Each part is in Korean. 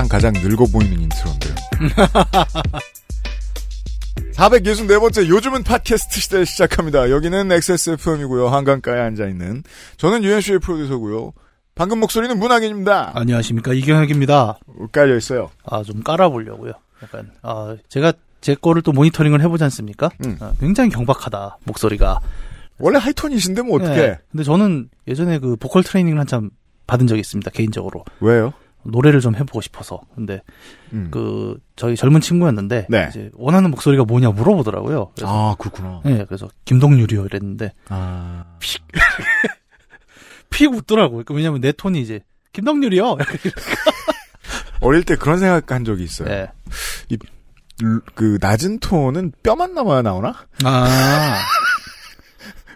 사상 가장 늙어 보이는 intro인데요. 464번째 요즘은 팟캐스트 시대 시작합니다. 여기는 XSFM이고요. 한강가에 앉아있는 저는 UMC의 프로듀서고요. 방금 목소리는 문학인입니다. 안녕하십니까 이경혁입니다. 깔려 있어요. 아 좀 깔아보려고요. 약간 아 제가 제 거를 또 모니터링을 해보지 않습니까? 음. 아, 굉장히 경박하다 목소리가. 원래 하이톤이신데 뭐 어떻게? 네. 근데 저는 예전에 그 보컬 트레이닝을 한참 받은 적이 있습니다 개인적으로 왜요? 노래를 좀 해보고 싶어서. 근데 음. 그 저희 젊은 친구였는데 네. 이제 원하는 목소리가 뭐냐 물어보더라고요. 그래서 아 그렇구나. 네, 그래서 김동률이요 이랬는데 아픽 웃더라고요. 그 왜냐면 내 톤이 이제 김동률이요. 어릴 때 그런 생각한 적이 있어요. 네. 르- 그 낮은 톤은 뼈만 남아야 나오나? 아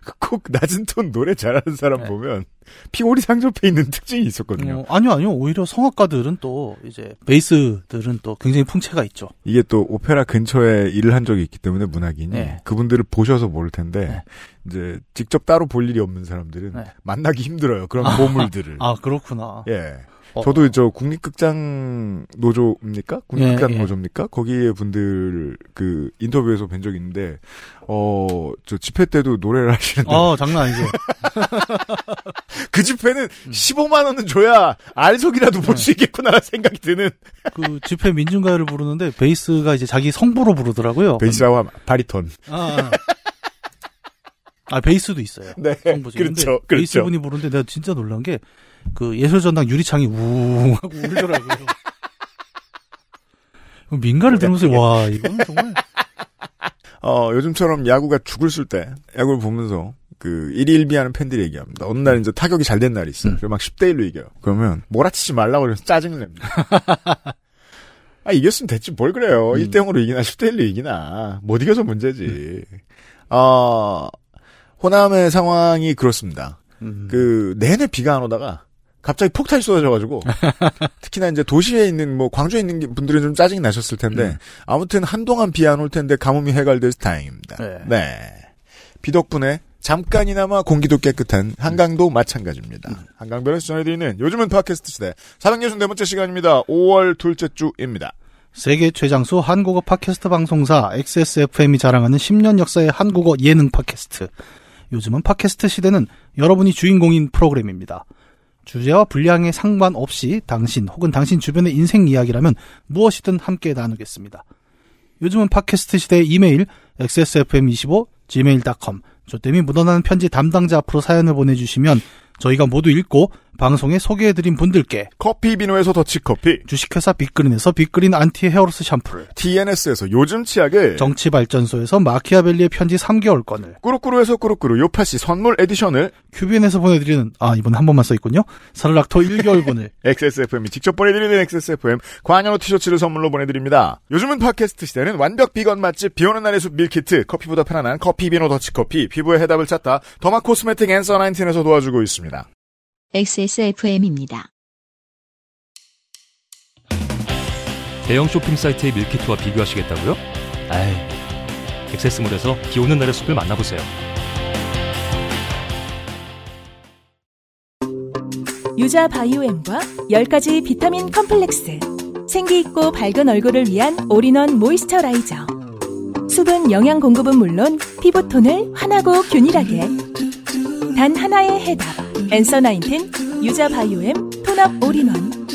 꼭 낮은 톤 노래 잘하는 사람 네. 보면 피골이 상접해 있는 특징이 있었거든요. 어, 아니요 아니요 오히려 성악가들은 또 이제 베이스들은 또 굉장히 풍채가 있죠. 이게 또 오페라 근처에 일을 한 적이 있기 때문에 문학인이 네. 그분들을 보셔서 모를 텐데 네. 이제 직접 따로 볼 일이 없는 사람들은 네. 만나기 힘들어요. 그런 보물들을. 아 그렇구나. 예. 어, 저도 저 국립극장 노조입니까? 국립극장 예, 예. 노조입니까? 거기에 분들 그 인터뷰에서 뵌 적이 있는데 어 저 집회 때도 노래를 하시는데 어 장난 아니죠. 그 집회는 음. 15만 원은 줘야 알속이라도 볼 네. 수 있겠구나 생각이 드는 그 집회 민중가요를 부르는데 베이스가 이제 자기 성부로 부르더라고요. 베이스와 바리톤. 아, 아. 아, 베이스도 있어요. 네. 성부지. 근데 그렇죠. 베이스 그렇죠. 분이 부르는데 내가 진짜 놀란 게 그 예술전당 유리창이 우웅 하고 울더라고요. 민가를 들으면서 와 이건 정말 어, 요즘처럼 야구가 죽을 쓸 때, 야구를 보면서, 그, 일일비하는 팬들이 얘기합니다. 어느 날 이제 타격이 잘 된 날이 있어요. 음. 그래서 막 10대 1로 이겨요. 그러면, 몰아치지 말라고 그래서 짜증을 냅니다. 아, 이겼으면 됐지, 뭘 그래요. 음. 1대 0으로 이기나, 10대 1로 이기나. 못 이겨서 문제지. 어, 호남의 상황이 그렇습니다. 음, 그, 내내 비가 안 오다가, 갑자기 폭탄이 쏟아져가지고, 특히나 이제 도시에 있는, 뭐, 광주에 있는 분들은 좀 짜증이 나셨을 텐데, 음. 아무튼 한동안 비 안 올 텐데 가뭄이 해결돼서 다행입니다. 네. 비 덕분에 잠깐이나마 공기도 깨끗한 한강도 마찬가지입니다. 음. 한강변에서 전해드리는 요즘은 팟캐스트 시대 464번째 시간입니다. 5월 둘째 주입니다. 세계 최장수 한국어 팟캐스트 방송사 XSFM이 자랑하는 10년 역사의 한국어 예능 팟캐스트. 요즘은 팟캐스트 시대는 여러분이 주인공인 프로그램입니다. 주제와 분량에 상관없이 당신 혹은 당신 주변의 인생 이야기라면 무엇이든 함께 나누겠습니다. 요즘은 팟캐스트 시대의 이메일 xsfm25 gmail.com 조땜이 묻어나는 편지 담당자 앞으로 사연을 보내주시면 저희가 모두 읽고 방송에 소개해드린 분들께 커피 비노에서 더치커피, 주식회사 빅그린에서 빅그린 anti hair loss 샴푸를 TNS에서 요즘 치약을, 정치발전소에서 마키아벨리의 편지 3개월권을 꾸루꾸루에서 꾸루꾸루 요파시 선물 edition을, 큐비엔에서 보내드리는 아 이번 한 번만 써있군요 사르락토 1개월분을 XSFM이 직접 보내드리는 XSFM 관여로 티셔츠를 선물로 보내드립니다. 요즘은 팟캐스트 시대는 완벽 비건 맛집 비오는 날의 숲 밀키트 커피보다 편안한 커피 비노 더치커피 피부의 해답을 찾다 derma cosmetic 앤서 19에서 도와주고 있습니다. XSFM입니다. 대형 쇼핑 사이트의 밀키트와 비교하시겠다고요? 아이, 액세스몰에서 비 오는 날의 숲을 만나보세요. 유자 바이옴과 10가지 비타민 컴플렉스. 생기 있고 밝은 얼굴을 위한 all-in-one moisturizer. 수분 영양 공급은 물론 피부톤을 환하고 균일하게. 단 하나의 해답. 앤서 나인틴 유자 바이옴 tone-up all-in-one.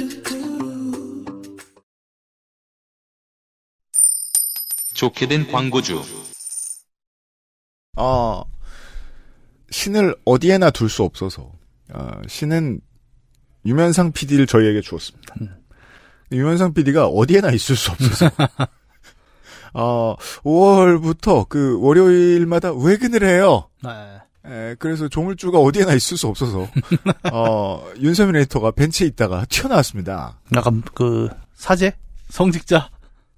좋게 된 광고주. 어, 신을 어디에나 둘 수 없어서 어, 신은 유면상 PD를 저희에게 주었습니다. 유면상 PD가 어디에나 있을 수 없어서 어, 5월부터 그 월요일마다 외근을 해요. 네. 에, 그래서 조물주가 어디에나 있을 수 없어서 어, 윤세민 에디터가 벤치에 있다가 튀어나왔습니다. 약간 그 사제, 성직자.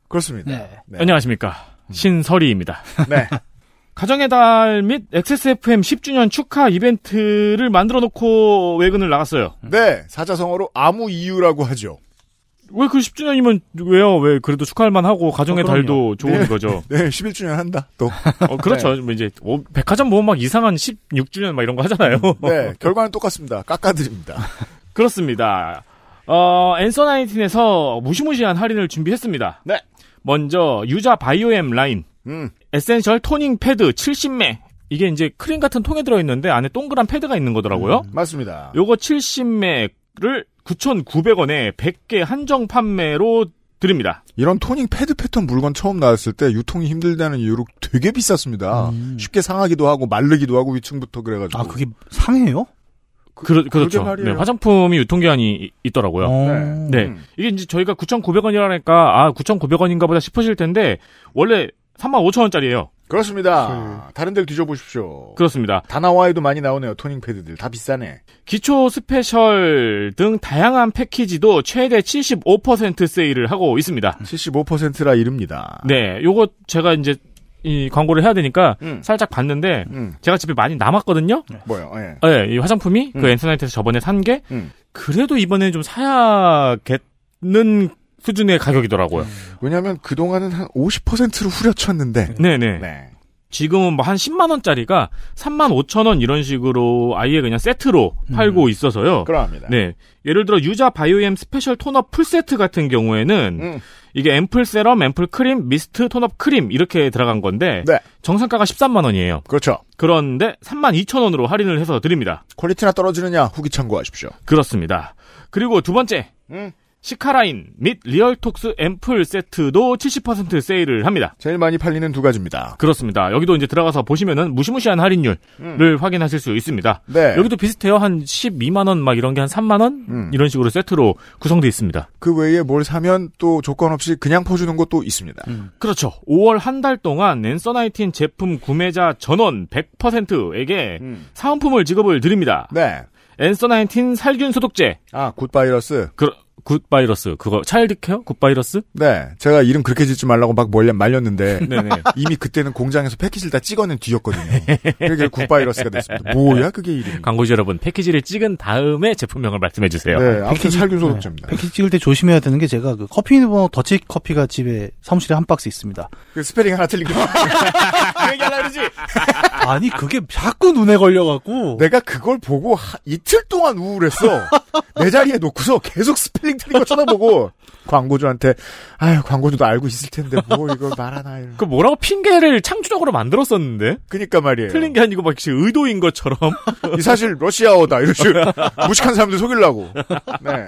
그렇습니다. 네. 네. 안녕하십니까. 신설이입니다. 네. 가정의 달 및 XSFM 10주년 축하 이벤트를 만들어 놓고 외근을 나갔어요. 네. 사자성어로 아무 이유라고 하죠. 왜 그 10주년이면 왜요? 왜 그래도 축하할 만하고 가정의 어. 달도 좋은 네. 거죠. 네. 11주년 한다. 또. 어, 그렇죠. 뭐 이제 뭐 백화점 보면 막 이상한 16주년 막 이런 거 하잖아요. 네. 결과는 똑같습니다. 깎아드립니다. 그렇습니다. 어, 앤서 나인틴에서 무시무시한 할인을 준비했습니다. 네. 먼저 유자 바이옴 라인 음. essential toning pad 70매 이게 이제 크림 같은 통에 들어있는데 안에 동그란 패드가 있는 거더라고요. 맞습니다. 요거 70매를 9,900원에 100개 한정 판매로 드립니다. 이런 toning pad 패턴 물건 처음 나왔을 때 유통이 힘들다는 이유로 되게 비쌌습니다. 음. 쉽게 상하기도 하고 마르기도 하고 위층부터 그래가지고. 아, 그게 상해요? 그러, 그렇죠. 말이에요. 네, 화장품이 유통기한이 이- 있더라고요. 어. 네. 음. 이게 이제 저희가 9,900원이라니까, 아, 9,900원인가 보다 싶으실 텐데, 원래 35,000원짜리예요 그렇습니다. 다른 데를 뒤져보십시오. 그렇습니다. 다나와에도 많이 나오네요. toning pad들. 다 비싸네. 기초 special 등 다양한 패키지도 최대 75% 세일을 하고 있습니다. 75%라 이릅니다. 네, 요거 제가 이제 이 광고를 해야 되니까 음. 살짝 봤는데 음. 제가 집에 많이 남았거든요. 뭐요? 예. 네, 이 화장품이 음. 그 앤서나인틴에서 저번에 산게 음. 그래도 이번에 좀 사야겠는 수준의 가격이더라고요. 왜냐하면 그 동안은 한 50%로 후려쳤는데. 네, 네. 네. 지금은 뭐 한 10만 원짜리가 3만 5천 원 이런 식으로 아예 그냥 세트로 팔고 있어서요. 그러합니다. 네. 예를 들어 유자 바이옴 special tone-up full set 같은 경우에는 음. 이게 앰플 세럼, 앰플 크림, 미스트, tone-up 크림 이렇게 들어간 건데 네. 정상가가 13만 원이에요. 그렇죠. 그런데 3만 2천 원으로 할인을 해서 드립니다. quality나 떨어지느냐 후기 참고하십시오. 그렇습니다. 그리고 두 번째 음. 시카라인 및 리얼톡스 앰플 세트도 70% 세일을 합니다. 제일 많이 팔리는 두 가지입니다. 그렇습니다. 여기도 이제 들어가서 보시면은 무시무시한 할인율을 음. 확인하실 수 있습니다. 네. 여기도 비슷해요. 한 12만 원 막 이런 게 한 3만 원 음. 이런 식으로 세트로 구성되어 있습니다. 그 외에 뭘 사면 또 조건 없이 그냥 퍼주는 것도 있습니다. 그렇죠. 5월 한 달 동안 앤서나인틴 제품 구매자 전원 100%에게 음. 사은품을 지급을 드립니다. 네. 앤서19 살균 소독제, 아, 굿바이러스. 그, 굿 바이러스, 그거 child care? 굿 바이러스? 네. 제가 이름 그렇게 짓지 말라고 막 말려, 말렸는데. 네네. 이미 그때는 공장에서 패키지를 다 찍어낸 뒤였거든요. 그게 굿 바이러스가 됐습니다. 뭐야, 그게 이름이. 광고주 여러분, 패키지를 찍은 다음에 제품명을 말씀해 주세요. 네, 아무튼 패키지- 살균 소독제입니다. 패키지 찍을 때 조심해야 되는 게 제가 그 커피 비노 더치 커피가 집에 사무실에 한 박스 있습니다. 그 스페링 하나 틀린 거. 그 얘기하려 그러지? 아니 그게 자꾸 눈에 걸려갖고 내가 그걸 보고 하- 이틀 동안 우울했어. 내 자리에 놓고서 계속 스펠링 틀린 거 쳐다보고 광고주한테 아유 광고주도 알고 있을 텐데 뭐 이걸 말하나 이런. 그 뭐라고 핑계를 창조적으로 만들었었는데? 그니까 말이에요. 틀린 게 아니고 막 의도인 것처럼. 이 사실 러시아어다 이런 식으로 무식한 사람들 속이려고. 네.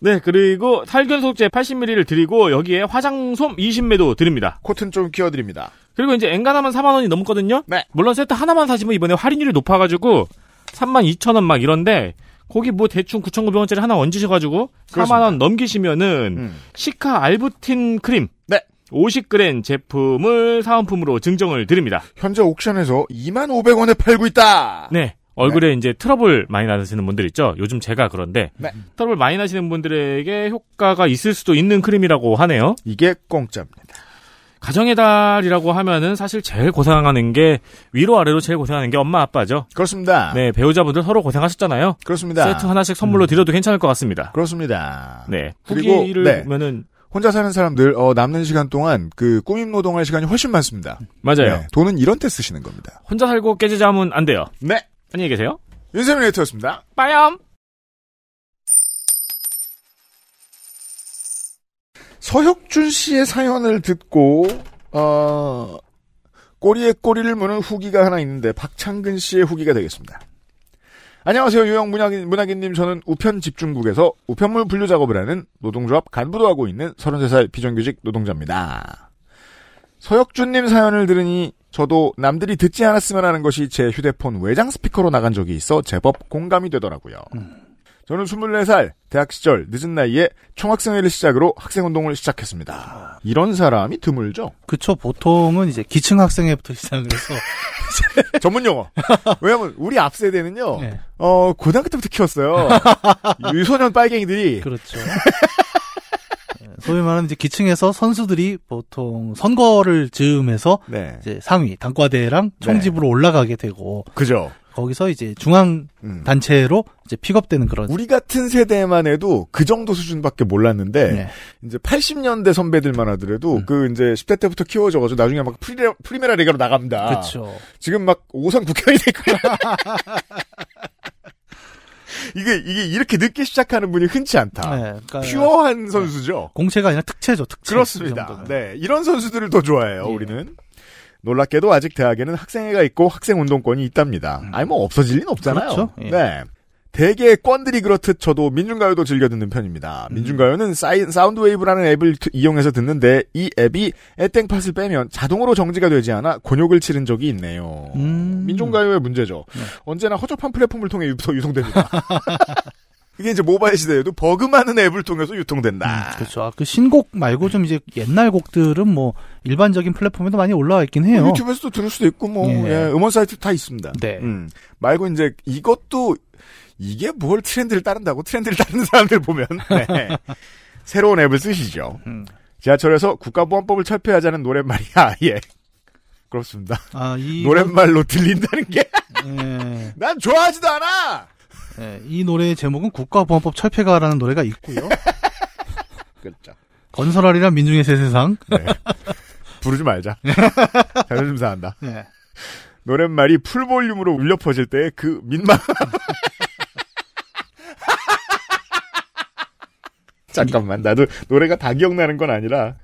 네, 그리고 살균 소독제 80ml를 드리고 여기에 화장솜 20매도 드립니다. 코튼 좀 키워드립니다. 그리고 이제 엔간하면 4만 원이 넘거든요. 네. 물론 세트 하나만 사시면 이번에 할인율이 높아가지고 3만 2천 원 막 이런데 거기 뭐 대충 9,900원짜리 하나 얹으셔가지고 4만 원 넘기시면은 음. 시카 알부틴 크림 네. 50g 제품을 사은품으로 증정을 드립니다. 현재 옥션에서 2만 500원에 팔고 있다. 네. 얼굴에 이제 트러블 많이 나시는 분들 있죠. 요즘 제가 그런데 네. 트러블 많이 나시는 분들에게 효과가 있을 수도 있는 크림이라고 하네요. 이게 공짜입니다. 가정의 달이라고 하면은 사실 제일 고생하는 게 위로 아래로 제일 고생하는 게 엄마 아빠죠. 그렇습니다. 네, 배우자분들 서로 고생하셨잖아요. 그렇습니다. 세트 하나씩 선물로 드려도 괜찮을 것 같습니다. 그렇습니다. 네. 그리고, 후기를 네. 보면은 혼자 사는 사람들 어, 남는 시간 동안 그 꾸밈 노동할 시간이 훨씬 많습니다. 맞아요. 네, 돈은 이런 때 쓰시는 겁니다. 혼자 살고 깨지자면 안 돼요. 네. 안녕히 계세요. 윤세민 에이터였습니다. 빠염. 서혁준 씨의 사연을 듣고 어, 꼬리에 꼬리를 무는 후기가 하나 있는데 박창근 씨의 후기가 되겠습니다. 안녕하세요 유영 문학인, 문학인님 저는 우편 집중국에서 우편물 분류 작업을 하는 노동조합 간부도 하고 있는 33살 비정규직 노동자입니다. 서혁준님 사연을 들으니 저도 남들이 듣지 않았으면 하는 것이 제 휴대폰 외장 스피커로 나간 적이 있어 제법 공감이 되더라고요. 저는 24살 대학 시절 늦은 나이에 총학생회를 시작으로 학생운동을 시작했습니다. 이런 사람이 드물죠? 그쵸 보통은 이제 기층 학생회부터 시작을 해서 전문 용어. 왜냐면 우리 앞 세대는요. 네, 어 고등학교 때부터 키웠어요. 유소년 빨갱이들이 그렇죠. 소위 말하는 이제 기층에서 선수들이 보통 선거를 즈음해서 네. 이제 상위 단과대랑 총집으로 올라가게 되고 그죠. 거기서 이제 중앙 음. 단체로 이제 픽업되는 그런 우리 같은 세대만 해도 그 정도 수준밖에 몰랐는데 네. 이제 80년대 선배들만 하더라도 음. 그 이제 10대 때부터 키워져 가지고 나중에 막 프리메, 프리메라 리가로 나갑니다. 그렇죠. 지금 막 5선 국회의원이 됐고요. 이게 이게 이렇게 늦게 시작하는 분이 흔치 않다. 네, 그러니까 pure한 선수죠. 공채가 아니라 특채죠, 특채. 이 그렇습니다. 정도면. 네, 이런 선수들을 더 좋아해요. 예. 우리는. 놀랍게도 아직 대학에는 학생회가 있고 학생 운동권이 있답니다. 아니 뭐 없어질 리는 없잖아요. 음. 그렇죠. 예. 네. 대개 꿘들이 그렇듯 저도 민중가요도 즐겨 듣는 편입니다. 음. 민중가요는 사이, 사운드웨이브라는 앱을 트- 이용해서 듣는데 이 앱이 애땡팟을 빼면 자동으로 정지가 되지 않아 곤욕을 치른 적이 있네요. 음. 민중가요의 문제죠. 네. 언제나 허접한 플랫폼을 통해 유통, 유통됩니다. 이게 이제 모바일 시대에도 버그 많은 앱을 통해서 유통된다. 음, 그렇죠. 아, 그 신곡 말고 좀 이제 옛날 곡들은 뭐 일반적인 플랫폼에도 많이 올라와 있긴 해요. 뭐 유튜브에서도 들을 수도 있고 뭐 예. 예, 음원 사이트 다 있습니다. 네. 음, 말고 이제 이것도 이게 뭘 트렌드를 따른다고 트렌드를 따르는 사람들 보면 네. 새로운 앱을 쓰시죠. 음. 지하철에서 국가보안법을 철폐하자는 노랫말이야. 예. 그렇습니다. 아, 이 노랫말로 들린다는 게 난 예, 좋아하지도 않아. 예, 이 노래의 제목은 국가보안법 철폐가라는 노래가 있고요. 그렇죠. 건설하리라 민중의 새 세상. 네. 부르지 말자. 자존심 상한다. 네. 노랫말이 풀 볼륨으로 울려 퍼질 때 그 민망. 잠깐만, 나도 노래가 다 기억나는 건 아니라.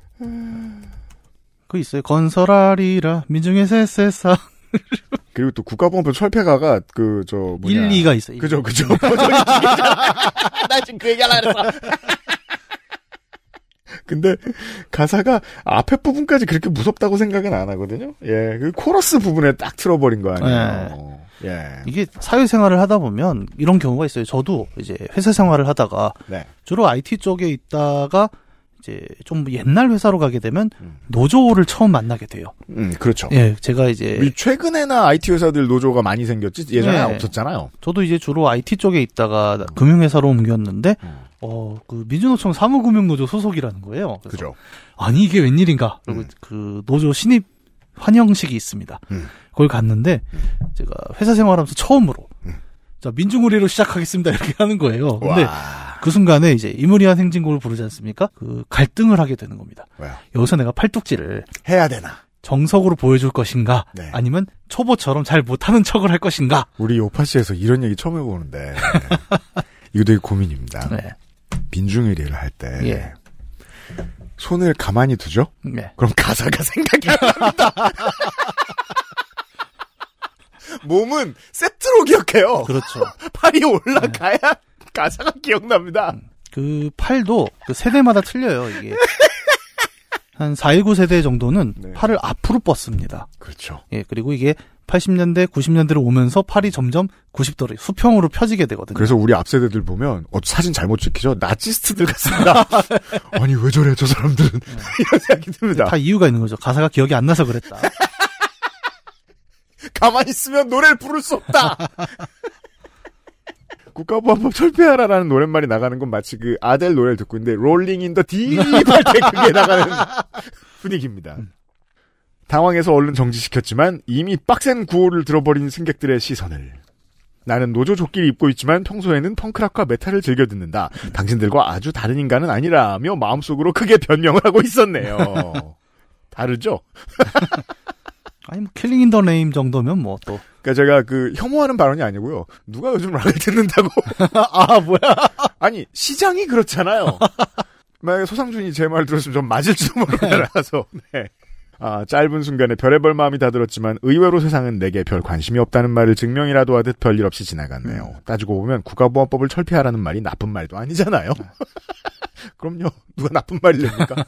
그 있어요. 건설하리라 민중의 새 세상. 그리고 또 국가보안법 철폐가가 그, 저, 뭐냐. 1, 2가 있어요. 그죠, 그죠. 나 지금 그 얘기 하려고 그랬어. 근데 가사가 앞에 부분까지 그렇게 무섭다고 생각은 안 하거든요. 예, 그 코러스 부분에 딱 틀어버린 거 아니에요. 예. 이게 사회생활을 하다 보면 이런 경우가 있어요. 저도 이제 회사 생활을 하다가 네. 주로 IT 쪽에 있다가 이제 좀 옛날 회사로 가게 되면 음. 노조를 처음 만나게 돼요. 음, 그렇죠. 예, 제가 이제 최근에나 IT 회사들 노조가 많이 생겼지 예전에 네. 없었잖아요. 저도 이제 주로 IT 쪽에 있다가 금융회사로 옮겼는데 음. 어, 그 민주노총 사무금융노조 소속이라는 거예요. 그죠. 아니 이게 웬일인가? 그리고 음. 그 노조 신입 환영식이 있습니다. 음. 거기 갔는데 제가 회사 생활하면서 처음으로 음. 자 민중의례로 시작하겠습니다 이렇게 하는 거예요. 근데 와. 그 순간에 이제 이무리한 행진곡을 부르지 않습니까? 그 갈등을 하게 되는 겁니다. 왜요? 여기서 내가 팔뚝질을 해야 되나? 정석으로 보여줄 것인가? 네. 아니면 초보처럼 잘 못하는 척을 할 것인가? 우리 오파시에서 이런 얘기 처음 해보는데 이거 되게 고민입니다. 네. 민중의례를 할때 예. 손을 가만히 두죠? 네. 그럼 가사가 생각이 안 납니다. 몸은 세트로 기억해요. 그렇죠. 팔이 올라가야 가사가 기억납니다. 그 팔도 그 세대마다 틀려요, 이게. 한 419 세대 정도는 네. 팔을 앞으로 뻗습니다. 그렇죠. 예, 그리고 이게 80년대, 90년대로 오면서 팔이 점점 90도로 수평으로 펴지게 되거든요. 그래서 우리 앞 세대들 보면 어, 사진 잘못 찍히죠? 나치스트들 같습니다. 아니 왜 저래 저 사람들은 이런 생각이 듭니다. 다 이유가 있는 거죠. 가사가 기억이 안 나서 그랬다. 가만히 있으면 노래를 부를 수 없다. 국가보안법 철폐하라라는 노랫말이 나가는 건 마치 그 아델 노래를 듣고 있는데 Rolling in the Deep 할때 그게 나가는 분위기입니다. 당황해서 얼른 정지시켰지만 이미 빡센 구호를 들어버린 승객들의 시선을 나는 노조 조끼를 입고 있지만 평소에는 펑크락과 메탈을 즐겨 듣는다. 당신들과 아주 다른 인간은 아니라며 마음속으로 크게 변명을 하고 있었네요. 다르죠? 아니, 뭐, Killing in the Name 정도면 뭐 또. 그러니까 제가 그 혐오하는 발언이 아니고요. 누가 요즘 락을 듣는다고? 아, 뭐야. 아니 시장이 그렇잖아요. 만약에 소상준이 제 말 들었으면 좀 맞을지도 모르겠어서. 네. 아 짧은 순간에 별의별 마음이 다 들었지만 의외로 세상은 내게 별 관심이 없다는 말을 증명이라도 하듯 별일 없이 지나갔네요. 따지고 보면 국가보안법을 철폐하라는 말이 나쁜 말도 아니잖아요. 그럼요. 누가 나쁜 말이랍니까?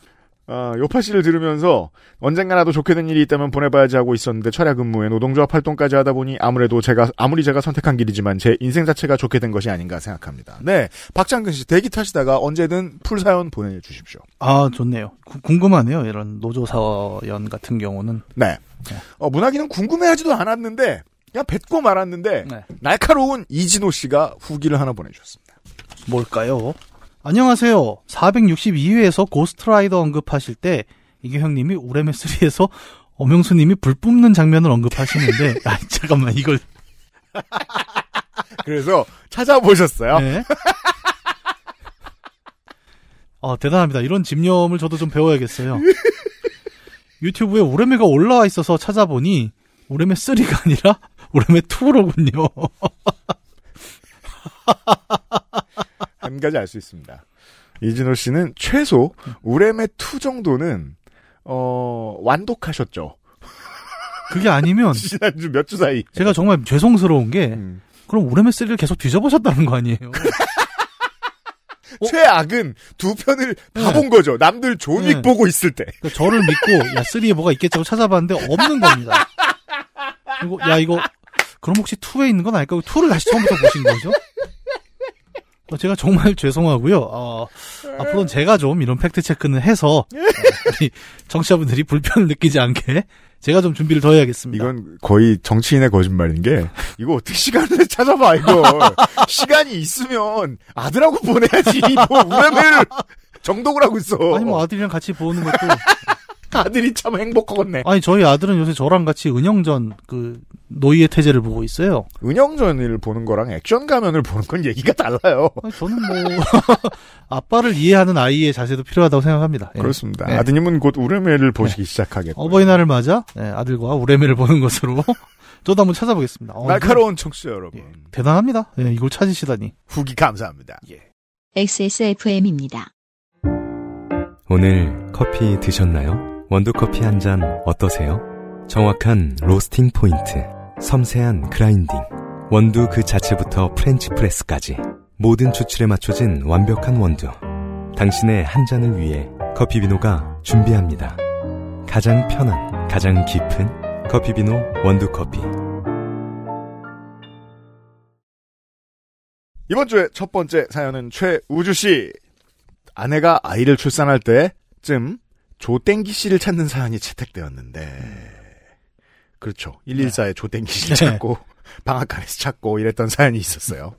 아, 요파 씨를 들으면서 언젠가라도 좋게 된 일이 있다면 보내봐야지 하고 있었는데 철야 근무에 노동조합 활동까지 하다 보니 아무래도 제가 아무리 제가 선택한 길이지만 제 인생 자체가 좋게 된 것이 아닌가 생각합니다. 네, 박장근 씨 대기 타시다가 언제든 풀 사연 보내주십시오. 아, 좋네요. 구- 궁금하네요. 이런 노조 사연 같은 경우는. 네, 어, 문학이는 궁금해하지도 않았는데 그냥 뱉고 말았는데 네. 날카로운 이진호 씨가 후기를 하나 보내주셨습니다. 뭘까요? 안녕하세요. 462회에서 고스트라이더 언급하실 때 이게 형님이 우레메 3에서 엄영수님이 불 뿜는 장면을 언급하시는데 아 잠깐만 이걸 그래서 찾아보셨어요. 네. 아 대단합니다. 이런 집념을 저도 좀 배워야겠어요. 유튜브에 우레메가 올라와 있어서 찾아보니 우레메 3가 아니라 우레메 2로군요. 한 가지 알 수 있습니다. 이진호 씨는 최소 우레메 2 정도는 어 완독하셨죠. 그게 아니면 지난주 몇 주 사이. 제가 정말 죄송스러운 게 음. 그럼 우레메 3를 계속 뒤져보셨다는 거 아니에요? 최악은 두 편을 다 네. 본 거죠. 남들 존윅 네. 보고 있을 때. 그러니까 저를 믿고 야 3에 뭐가 있겠지 하고 찾아봤는데 없는 겁니다. 그리고 야 이거 그럼 혹시 2에 있는 건 아닐까? 2를 다시 처음부터 보신 거죠? 어, 제가 정말 죄송하고요. 어, 앞으로는 제가 좀 이런 팩트 체크는 해서 어, 우리 청취자분들이 불편을 느끼지 않게 제가 좀 준비를 더 해야겠습니다. 이건 거의 정치인의 거짓말인 게 이거 어떻게 시간을 찾아봐 이거 시간이 있으면 아들하고 보내야지. 뭐 우레메를 정독을 하고 있어. 아니 뭐 아들이랑 같이 보는 것도. 아들이 참 행복하겠네. 아니 저희 아들은 요새 저랑 같이 은영전 그 노이의 태제를 보고 있어요. 은영전을 보는 거랑 액션 가면을 보는 건 얘기가 달라요 아니, 저는 뭐 아빠를 이해하는 아이의 자세도 필요하다고 생각합니다. 예. 그렇습니다 네. 아드님은 곧 우레메를 보시기 시작하겠고 어버이날을 맞아 네, 아들과 우레메를 보는 것으로 저도 한번 찾아보겠습니다. 어, 날카로운 청취자 여러분 이거 대단합니다. 예, 이걸 찾으시다니. 후기 감사합니다 XSFM입니다. 오늘 커피 드셨나요? 원두 커피 한 잔 어떠세요? 정확한 로스팅 포인트, 섬세한 grinding, 원두 그 자체부터 French press까지 모든 추출에 맞춰진 완벽한 원두. 당신의 한 잔을 위해 커피비노가 준비합니다. 가장 편한, 가장 깊은 커피비노 원두커피. 이번 주에 첫 번째 사연은 최우주 씨 아내가 아이를 출산할 때쯤 조땡기 씨를 찾는 사연이 채택되었는데 그렇죠 114에 조땡기 씨를 네. 찾고 방앗간에서 찾고 이랬던 사연이 있었어요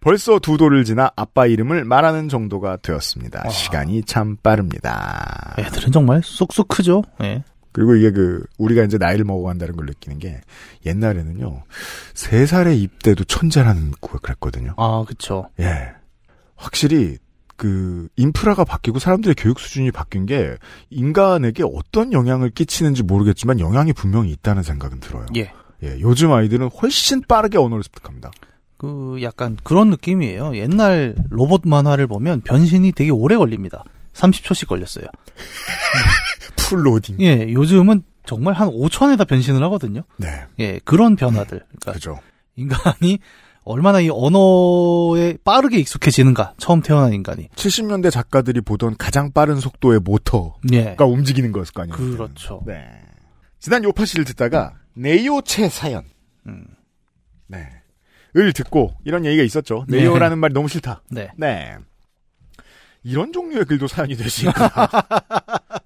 벌써 두 도를 지나 아빠 이름을 말하는 정도가 되었습니다 아. 시간이 참 빠릅니다 애들은 정말 쏙쏙 크죠. 예. 그리고 이게 그 우리가 이제 나이를 먹어간다는 걸 느끼는 게 옛날에는요 세 살에 입대도 천재라는 거 그랬거든요 아, 그쵸. 예. 확실히 그 인프라가 바뀌고 사람들의 교육 수준이 바뀐 게 인간에게 어떤 영향을 끼치는지 모르겠지만 영향이 분명히 있다는 생각은 들어요. 예. 예, 요즘 아이들은 훨씬 빠르게 언어를 습득합니다. 그 약간 그런 느낌이에요. 옛날 로봇 만화를 보면 변신이 되게 오래 걸립니다. 30초씩 걸렸어요. 풀로딩. 예, 요즘은 정말 한 5초 안에다 변신을 하거든요. 네. 예, 그런 변화들. 그러니까 그죠. 인간이 얼마나 이 언어에 빠르게 익숙해지는가. 처음 태어난 인간이. 70년대 작가들이 보던 가장 빠른 속도의 모터가 예. 움직이는 것일 거 아니에요. 그렇죠. 네. 지난 요파시를 듣다가 네이오체 사연. 음. 네. 을 듣고 이런 얘기가 있었죠. 네. 네이오라는 말이 너무 싫다. 네. 네. 이런 종류의 글도 사연이 될 수 있구나.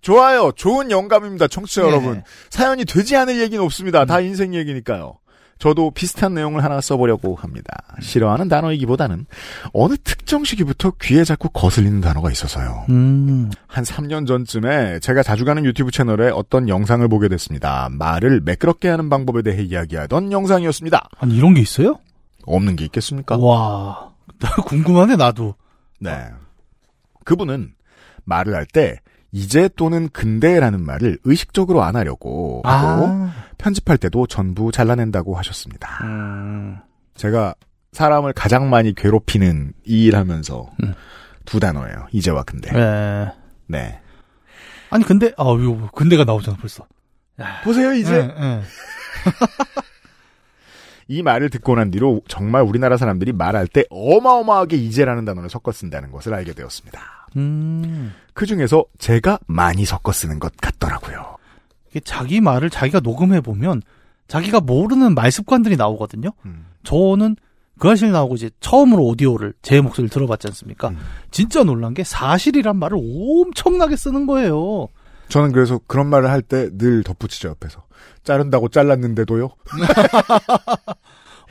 좋아요. 좋은 영감입니다. 청취자 네. 여러분. 사연이 되지 않을 얘기는 없습니다. 다 인생 얘기니까요. 저도 비슷한 내용을 하나 써보려고 합니다. 싫어하는 단어이기보다는 어느 특정 시기부터 귀에 자꾸 거슬리는 단어가 있어서요. 음. 한 3년 전쯤에 제가 자주 가는 유튜브 채널에 어떤 영상을 보게 됐습니다. 말을 매끄럽게 하는 방법에 대해 이야기하던 영상이었습니다. 아니, 이런 게 있어요? 없는 게 있겠습니까? 와. 궁금하네, 나도. 네. 그분은 말을 할 때 이제 또는 근대라는 말을 의식적으로 안 하려고 하고 아. 편집할 때도 전부 잘라낸다고 하셨습니다. 음. 제가 사람을 가장 많이 괴롭히는 이 일하면서 음. 두 단어예요. 이제와 근대. 예. 네. 아니, 근데, 아, 이거, 근데가 나오잖아, 벌써. 보세요 이제 예, 예. 이 말을 듣고 난 뒤로 정말 우리나라 사람들이 말할 때 어마어마하게 이제라는 단어를 섞어 쓴다는 것을 알게 되었습니다. 음. 그 중에서 제가 많이 섞어 쓰는 것 같더라고요. 이게 자기 말을 자기가 녹음해 보면 자기가 모르는 말 습관들이 나오거든요. 음. 저는 그 사실 나오고 이제 처음으로 오디오를 제 목소리를 들어봤지 않습니까? 음. 진짜 놀란 게 사실이란 말을 엄청나게 쓰는 거예요. 저는 그래서 그런 말을 할 때 늘 덧붙이죠 옆에서 자른다고 잘랐는데도요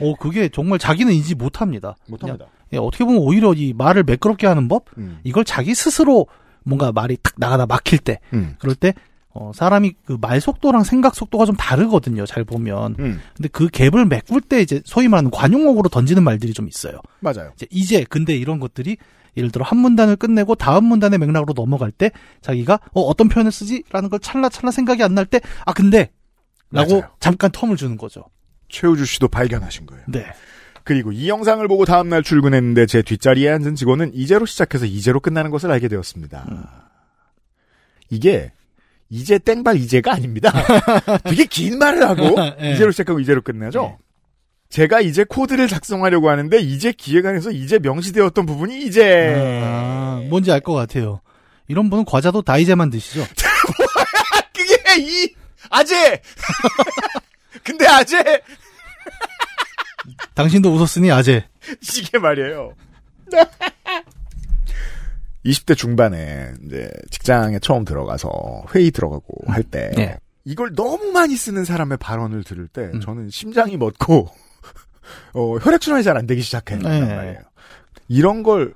어 그게 정말 자기는 인지 못합니다. 못합니다. 예, 어떻게 보면 오히려 이 말을 매끄럽게 하는 법 음. 이걸 자기 스스로 뭔가 말이 탁 나가다 막힐 때 음. 그럴 때 어, 사람이 그 말 속도랑 생각 속도가 좀 다르거든요. 잘 보면. 음. 근데 그 갭을 메꿀 때 이제 소위 말하는 관용어로 던지는 말들이 좀 있어요. 맞아요. 이제, 이제 근데 이런 것들이 예를 들어 한 문단을 끝내고 다음 문단의 맥락으로 넘어갈 때 자기가 어, 어떤 표현을 쓰지라는 걸 찰나찰나 생각이 안 날 때 아 근데 라고 맞아요. 잠깐 텀을 주는 거죠. 최우주 씨도 발견하신 거예요. 네. 그리고 이 영상을 보고 다음날 출근했는데 제 뒷자리에 앉은 직원은 이제로 시작해서 이제로 끝나는 것을 알게 되었습니다. 음. 이게 이제 땡발 이제가 아닙니다. 되게 긴 말을 하고 예. 이제로 시작하고 이제로 끝나죠. 네. 제가 이제 코드를 작성하려고 하는데 이제 기획안에서 이제 명시되었던 부분이 이제 아, 뭔지 알 것 같아요. 이런 분은 과자도 다 이제만 드시죠. 그게 이 아재. 근데 아재 당신도 웃었으니 아재. 이게 말이에요. 20대 중반에 이제 직장에 처음 들어가서 회의 들어가고 할때 네. 이걸 너무 많이 쓰는 사람의 발언을 들을 때 음. 저는 심장이 멎고 어, 혈액순환이 잘 안 되기 시작했단 네. 말이에요. 이런 걸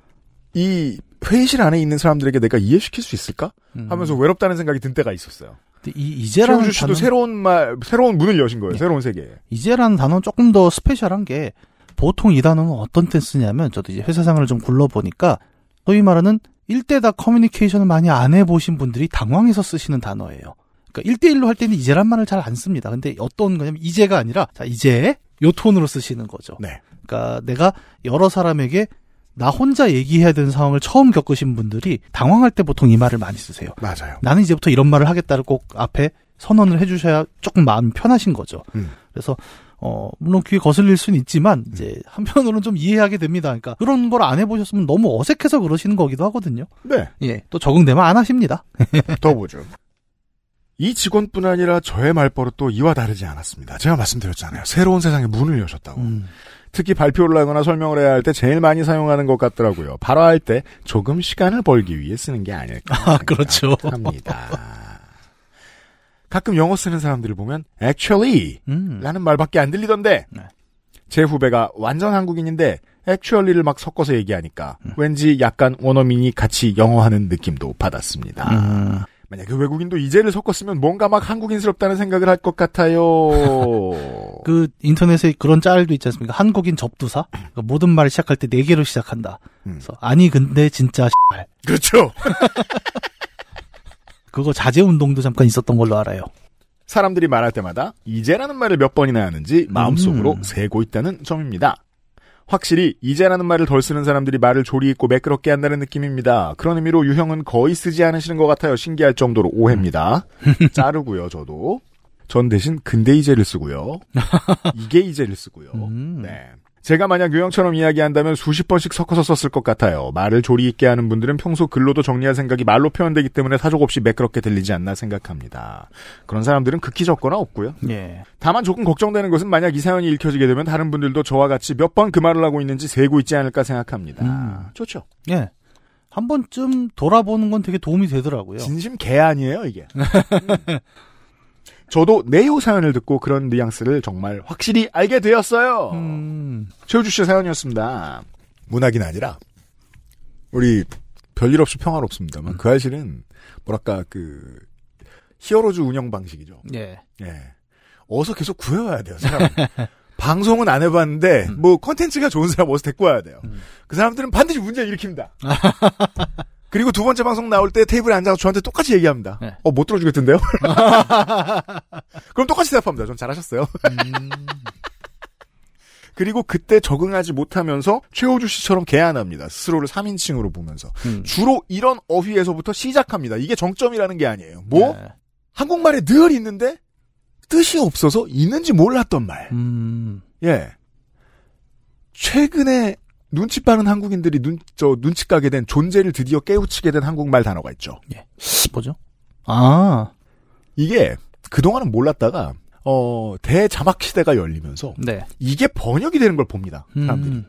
이 회의실 안에 있는 사람들에게 내가 이해시킬 수 있을까? 음. 하면서 외롭다는 생각이 든 때가 있었어요. 이 이제라는 최우주 씨도 단어, 새로운 말, 새로운 문을 여신 거예요. 네. 새로운 세계에. 이제라는 단어는 조금 더 스페셜한 게 보통 이 단어는 어떤 때 쓰냐면 저도 이제 회사 생활을 좀 굴러보니까 소위 말하는 1대다 커뮤니케이션을 많이 안 해보신 분들이 당황해서 쓰시는 단어예요. 그러니까 1대1로 할 때는 이제란 말을 잘 안 씁니다. 근데 어떤 거냐면 이제가 아니라 자 이제 요 톤으로 쓰시는 거죠. 네. 그러니까 내가 여러 사람에게 나 혼자 얘기해야 되는 상황을 처음 겪으신 분들이 당황할 때 보통 이 말을 많이 쓰세요. 맞아요. 나는 이제부터 이런 말을 하겠다를 꼭 앞에 선언을 해주셔야 조금 마음이 편하신 거죠. 음. 그래서 어 물론 귀에 거슬릴 수는 있지만 이제 한편으로는 좀 이해하게 됩니다. 그러니까 그런 걸 안 해보셨으면 너무 어색해서 그러시는 거기도 하거든요. 네. 예, 또 적응되면 안 하십니다. 더 보죠. 이 직원뿐 아니라 저의 말버릇도 이와 다르지 않았습니다. 제가 말씀드렸잖아요. 새로운 세상에 문을 여셨다고. 음. 특히 발표를 하거나 설명을 해야 할 때 제일 많이 사용하는 것 같더라고요. 발화할 때 조금 시간을 벌기 위해 쓰는 게 아닐까. 아, 그렇죠. 합니다. 가끔 영어 쓰는 사람들을 보면 actually 음. 라는 말밖에 안 들리던데 네. 제 후배가 완전 한국인인데 actually를 막 섞어서 얘기하니까 음. 왠지 약간 원어민이 같이 영어하는 느낌도 받았습니다. 음. 만약에 그 외국인도 이제를 섞었으면 뭔가 막 한국인스럽다는 생각을 할 것 같아요. 그 인터넷에 그런 짤도 있지 않습니까? 한국인 접두사 그러니까 모든 말을 시작할 때 네 개로 시작한다. 음. 그래서 아니 근데 진짜 말 그렇죠. 그거 자제 운동도 잠깐 있었던 걸로 알아요. 사람들이 말할 때마다 이제라는 말을 몇 번이나 하는지 마음속으로 음. 세고 있다는 점입니다. 확실히 이제라는 말을 덜 쓰는 사람들이 말을 조리 있고 매끄럽게 한다는 느낌입니다. 그런 의미로 유형은 거의 쓰지 않으시는 것 같아요. 신기할 정도로 오해입니다. 자르고요, 저도. 전 대신 근대 이제를 쓰고요. 이게 이제를 쓰고요. 음. 네. 제가 만약 유형처럼 이야기한다면 수십 번씩 섞어서 썼을 것 같아요. 말을 조리 있게 하는 분들은 평소 글로도 정리할 생각이 말로 표현되기 때문에 사족 없이 매끄럽게 들리지 않나 생각합니다. 그런 사람들은 극히 적거나 없고요. 예. 다만 조금 걱정되는 것은 만약 이 사연이 읽혀지게 되면 다른 분들도 저와 같이 몇 번 그 말을 하고 있는지 세고 있지 않을까 생각합니다. 음. 좋죠. 예. 한 번쯤 돌아보는 건 되게 도움이 되더라고요. 진심 개 아니에요, 이게. 음. 저도 네오 사연을 듣고 그런 뉘앙스를 정말 확실히 알게 되었어요. 음. 최우주 씨의 사연이었습니다. 문학인 아니라 우리 별일 없이 평화롭습니다만 그 사실은 뭐랄까 그 히어로즈 운영 방식이죠. 예. 예. 어서 계속 구해와야 돼요, 사람. 방송은 안 해봤는데, 뭐, 컨텐츠가 좋은 사람 어서 데리고 와야 돼요. 음. 그 사람들은 반드시 문제를 일으킵니다. 그리고 두 번째 방송 나올 때 테이블에 앉아서 저한테 똑같이 얘기합니다. 네. 어, 못 들어주겠던데요? 그럼 똑같이 대답합니다. 전 잘하셨어요. 음. 그리고 그때 적응하지 못하면서 최호주 씨처럼 개안합니다. 스스로를 3인칭으로 보면서. 음. 주로 이런 어휘에서부터 시작합니다. 이게 정점이라는 게 아니에요. 뭐? 예. 한국말에 늘 있는데 뜻이 없어서 있는지 몰랐던 말. 음. 예. 최근에 눈치 빠른 한국인들이 눈, 저, 눈치 까게 된 존재를 드디어 깨우치게 된 한국말 단어가 있죠. 뭐죠? 아. 이게 그동안은 몰랐다가, 어, 대자막 시대가 열리면서 네. 이게 번역이 되는 걸 봅니다. 사람들이. 음.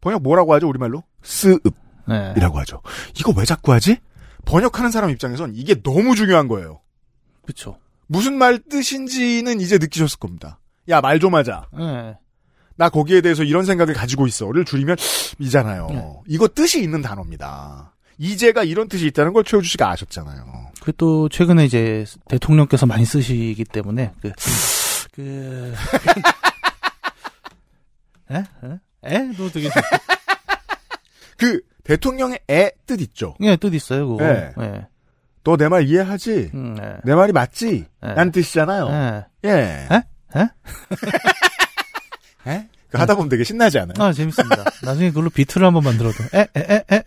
번역 뭐라고 하죠, 우리말로? 스읍이라고 네. 하죠. 이거 왜 자꾸 하지? 번역하는 사람 입장에선 이게 너무 중요한 거예요. 그쵸. 무슨 말 뜻인지는 이제 느끼셨을 겁니다. 야, 말 좀 하자. 예. 나 거기에 대해서 이런 생각을 가지고 있어를 줄이면 이잖아요. 네. 이거 뜻이 있는 단어입니다. 이제가 이런 뜻이 있다는 걸 최우주 씨가 아셨잖아요. 그또 최근에 이제 대통령께서 많이 쓰시기 때문에 그 그. 에? 에? 에? 너 되게 그 대통령의 애 뜻 있죠. 예, 뜻 있어요, 그거. 네. 예. 너내 말 이해하지? 음, 예. 내 말이 맞지? 네. 라는 뜻이잖아요. 예. 예. 에? 에? 에? 그 하다 보면 되게 신나지 않아요? 아, 재밌습니다. 나중에 그걸로 비트를 한번 만들어도. 에, 에, 에, 에, 에.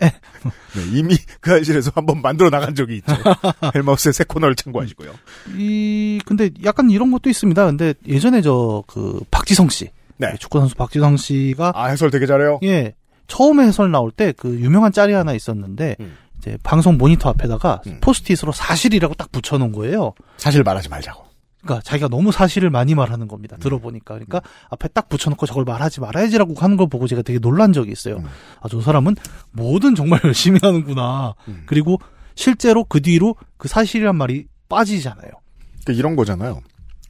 네, 이미 그 알실에서 한번 만들어 나간 적이 있죠. 헬마우스의 새 코너를 참고하시고요. 이, 근데 약간 이런 것도 있습니다. 근데 예전에 저, 그, 박지성 씨. 네. 축구선수 박지성 씨가, 아, 해설 되게 잘해요. 예, 처음에 해설 나올 때 그 유명한 짤이 하나 있었는데, 음. 이제 방송 모니터 앞에다가 음. 포스트잇으로 사실이라고 딱 붙여놓은 거예요. 사실 말하지 말자고. 그러니까 자기가 너무 사실을 많이 말하는 겁니다. 음. 들어보니까. 그러니까 앞에 딱 붙여놓고 저걸 말하지 말아야지라고 하는 걸 보고 제가 되게 놀란 적이 있어요. 음. 아, 저 사람은 뭐든 정말 열심히 하는구나. 음. 그리고 실제로 그 뒤로 그 사실이란 말이 빠지잖아요. 그 이런 거잖아요.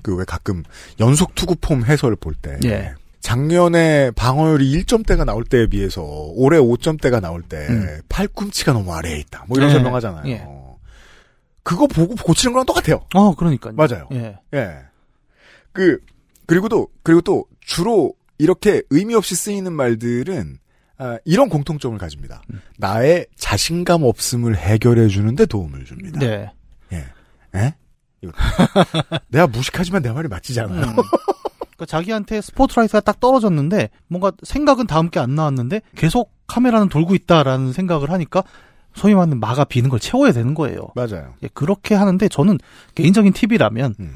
그 왜 가끔 연속 투구 폼 해설 볼 때. 예. 작년에 방어율이 1점대가 나올 때에 비해서 올해 5점대가 나올 때 음. 팔꿈치가 너무 아래에 있다. 뭐 이런 예. 설명하잖아요. 예. 그거 보고 고치는 거랑 똑같아요. 어, 그러니까요. 맞아요. 예. 예. 그 그리고 또 그리고 또 주로 이렇게 의미 없이 쓰이는 말들은 아, 이런 공통점을 가집니다. 음. 나의 자신감 없음을 해결해 주는데 도움을 줍니다. 네. 예. 예? 내가 무식하지만 내 말이 맞지잖아요. 음. 그러니까 자기한테 스포트라이트가 딱 떨어졌는데 뭔가 생각은 다음 게 안 나왔는데 계속 카메라는 돌고 있다라는 생각을 하니까 소위 말하는 마가 비는 걸 채워야 되는 거예요. 맞아요. 예, 그렇게 하는데 저는 개인적인 팁이라면 음.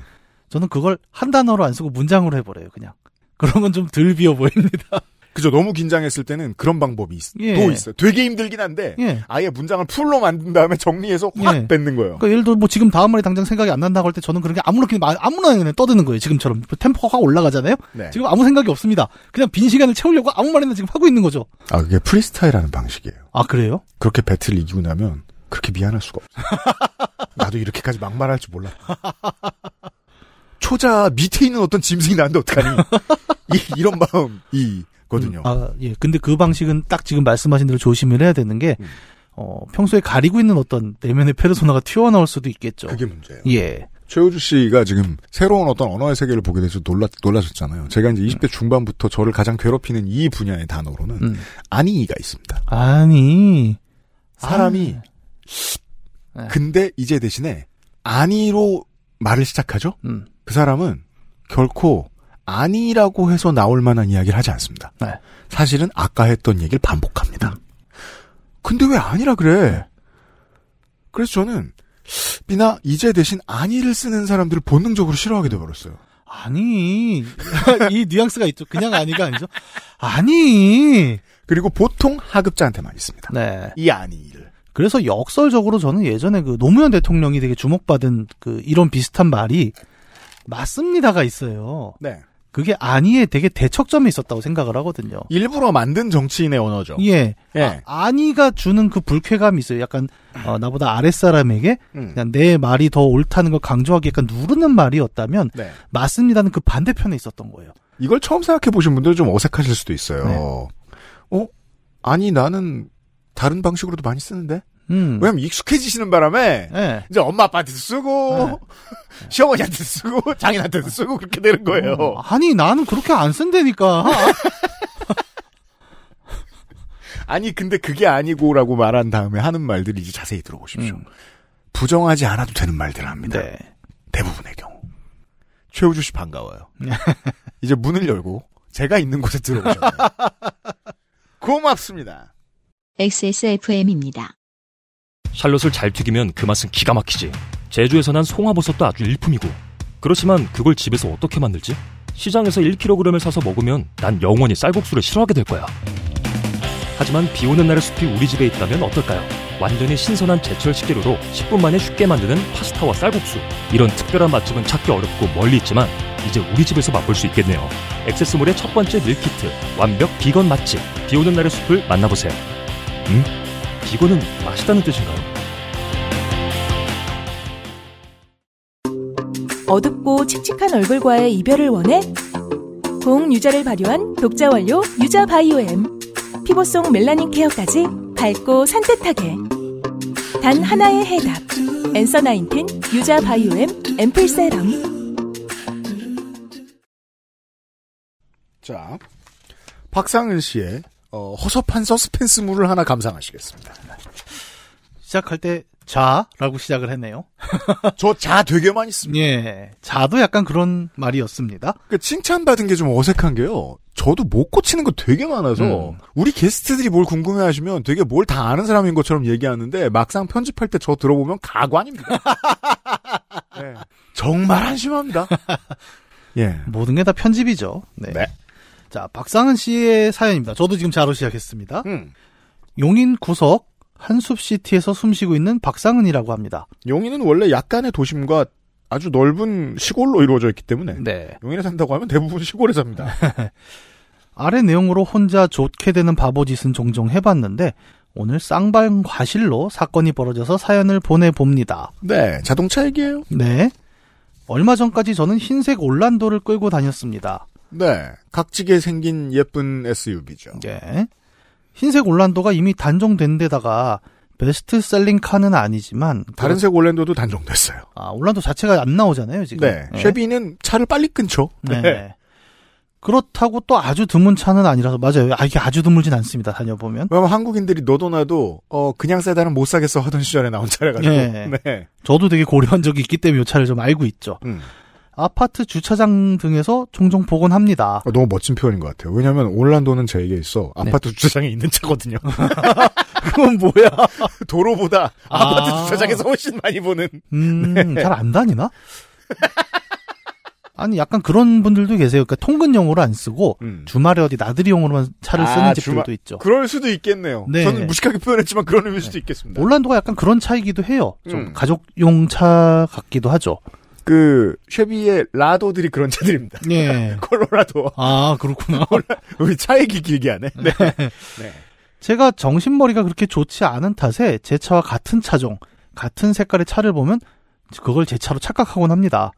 저는 그걸 한 단어로 안 쓰고 문장으로 해버려요. 그냥 그러면 좀덜 비어 보입니다. 그죠. 너무 긴장했을 때는 그런 방법이 있, 예. 또 있어요. 되게 힘들긴 한데 예. 아예 문장을 풀로 만든 다음에 정리해서 확 예. 뱉는 거예요. 그러니까 예를 들어 뭐 지금 다음 말이 당장 생각이 안 난다고 할 때 저는 그렇게 아무렇게 마- 아무나 그냥 떠드는 거예요. 지금처럼 템포가 확 올라가잖아요. 네. 지금 아무 생각이 없습니다. 그냥 빈 시간을 채우려고 아무 말이나 지금 하고 있는 거죠. 아 그게 프리스타일하는 방식이에요. 아 그래요? 그렇게 배틀을 이기고 나면 그렇게 미안할 수가 없어. 나도 이렇게까지 막말할 줄 몰랐다. 초자 밑에 있는 어떤 짐승이 나는데 어떡하니? 이, 이런 마음 이 거든요. 음, 아, 예. 근데 그 방식은 딱 지금 말씀하신 대로 조심을 해야 되는 게, 음. 어, 평소에 가리고 있는 어떤 내면의 페르소나가 튀어나올 수도 있겠죠. 그게 문제예요. 예. 최우주 씨가 지금 새로운 어떤 언어의 세계를 보게 돼서 놀라, 놀라셨잖아요. 제가 이제 20대 중반부터 저를 가장 괴롭히는 이 분야의 단어로는 음. 아니가 있습니다. 아니. 사람이 네. 근데 이제 대신에 아니로 말을 시작하죠. 음. 그 사람은 결코 아니라고 해서 나올 만한 이야기를 하지 않습니다. 네. 사실은 아까 했던 얘기를 반복합니다. 근데 왜 아니라 그래? 그래서 저는 비나 이제 대신 아니를 쓰는 사람들을 본능적으로 싫어하게 돼버렸어요. 아니. 이 뉘앙스가 있죠. 그냥 아니가 아니죠. 아니. 그리고 보통 하급자한테만 있습니다. 네. 이 아니를. 그래서 역설적으로 저는 예전에 그 노무현 대통령이 되게 주목받은 그 이런 비슷한 말이 맞습니다가 있어요. 네. 그게 아니에 되게 대척점이 있었다고 생각을 하거든요. 일부러 만든 정치인의 언어죠. 예. 예. 아, 아니가 주는 그 불쾌감이 있어요. 약간 어, 나보다 아랫사람에게 음. 그냥 내 말이 더 옳다는 걸 강조하기 약간 누르는 말이었다면 네. 맞습니다는 그 반대편에 있었던 거예요. 이걸 처음 생각해 보신 분들은 좀 어색하실 수도 있어요. 네. 어? 아니 나는 다른 방식으로도 많이 쓰는데? 음. 왜냐면 익숙해지시는 바람에 예. 이제 엄마 아빠한테도 쓰고 시어머니한테도 쓰고 장인한테도 쓰고 그렇게 되는 거예요. 어, 아니 나는 그렇게 안 쓴다니까. 아니 근데 그게 아니고라고 말한 다음에 하는 말들이 이제 자세히 들어보십시오. 음. 부정하지 않아도 되는 말들을 합니다. 네. 대부분의 경우. 최우주 씨 반가워요. 이제 문을 열고 제가 있는 곳에 들어오셨네요. 고맙습니다. XSFM입니다. 샬롯을 잘 튀기면 그 맛은 기가 막히지. 제주에서 난 송화버섯도 아주 일품이고. 그렇지만 그걸 집에서 어떻게 만들지? 시장에서 1kg을 사서 먹으면 난 영원히 쌀국수를 싫어하게 될 거야. 하지만 비 오는 날의 숲이 우리 집에 있다면 어떨까요? 완전히 신선한 제철 식재료로 10분 만에 쉽게 만드는 파스타와 쌀국수. 이런 특별한 맛집은 찾기 어렵고 멀리 있지만 이제 우리 집에서 맛볼 수 있겠네요. 액세스몰의 첫 번째 밀키트, 완벽 비건 맛집. 비 오는 날의 숲을 만나보세요. 음? 비건은 맛있다는 뜻인가요? 어둡고 칙칙한 얼굴과의 이별을 원해? 공유자를 발효한 독자 원료 유자 바이오엠. 피부 속 멜라닌 케어까지 밝고 산뜻하게. 단 하나의 해답. 엔서 나인틴 유자 바이오엠 앰플 세럼. 자, 박상은 씨의 어, 허접한 서스펜스물을 하나 감상하시겠습니다. 시작할 때 자라고 시작을 했네요. 저 자 되게 많이 씁니다. 예. 자도 약간 그런 말이었습니다. 그 칭찬받은 게 좀 어색한 게요. 저도 못 고치는 거 되게 많아서 음. 우리 게스트들이 뭘 궁금해하시면 되게 뭘 다 아는 사람인 것처럼 얘기하는데 막상 편집할 때 저 들어보면 가관입니다. 네. 정말 한심합니다. 예. 모든 게 다 편집이죠. 네. 네. 자, 박상은 씨의 사연입니다. 저도 지금 자로 시작했습니다. 음. 용인 구석 한숲시티에서 숨쉬고 있는 박상은이라고 합니다. 용인은 원래 약간의 도심과 아주 넓은 시골로 이루어져 있기 때문에 네. 용인에 산다고 하면 대부분 시골에 삽니다. 아래 내용으로 혼자 좋게 되는 바보짓은 종종 해봤는데 오늘 쌍방 과실로 사건이 벌어져서 사연을 보내봅니다. 네, 자동차 얘기예요. 네. 얼마 전까지 저는 흰색 올란도를 끌고 다녔습니다. 네, 각지게 생긴 예쁜 SUV죠. 네. 흰색 올란도가 이미 단종된 데다가 베스트셀링 카는 아니지만 다른 색 올랜도도 단종됐어요. 아, 올란도 자체가 안 나오잖아요, 지금. 네, 쉐비는 차를 빨리 끊죠. 네. 그렇다고 또 아주 드문 차는 아니라서 맞아요. 아, 이게 아주 드물진 않습니다. 다녀보면. 왜냐면 한국인들이 너도 나도 어 그냥 세단은 못 사겠어 하던 시절에 나온 차래가지고. 네. 네. 저도 되게 고려한 적이 있기 때문에 이 차를 좀 알고 있죠. 음. 아파트 주차장 등에서 종종 보곤 합니다. 어, 너무 멋진 표현인 것 같아요. 왜냐하면 올란도는 제게 있어 네. 아파트 주차장에 있는 차거든요. 그건 뭐야? 도로보다 아. 아... 파트 주차장에서 훨씬 많이 보는. 음, 네. 잘안 다니나? 아니, 약간 그런 분들도 계세요. 그러니까 통근용으로 안 쓰고 음. 주말에 어디 나들이용으로만 차를 쓰는 아, 집들도 주말- 있죠. 그럴 수도 있겠네요. 네. 저는 무식하게 표현했지만 그런 의미일 수도 있겠습니다. 올란도가 약간 그런 차이기도 해요. 좀 음. 가족용 차 같기도 하죠. 그 쉐비의 라도들이 그런 차들입니다. 예. 콜로라도. 아, 그렇구나. 우리 차 얘기 길게 하네. 네. 네. 제가 정신머리가 그렇게 좋지 않은 탓에 제 차와 같은 차종, 같은 색깔의 차를 보면 그걸 제 차로 착각하곤 합니다.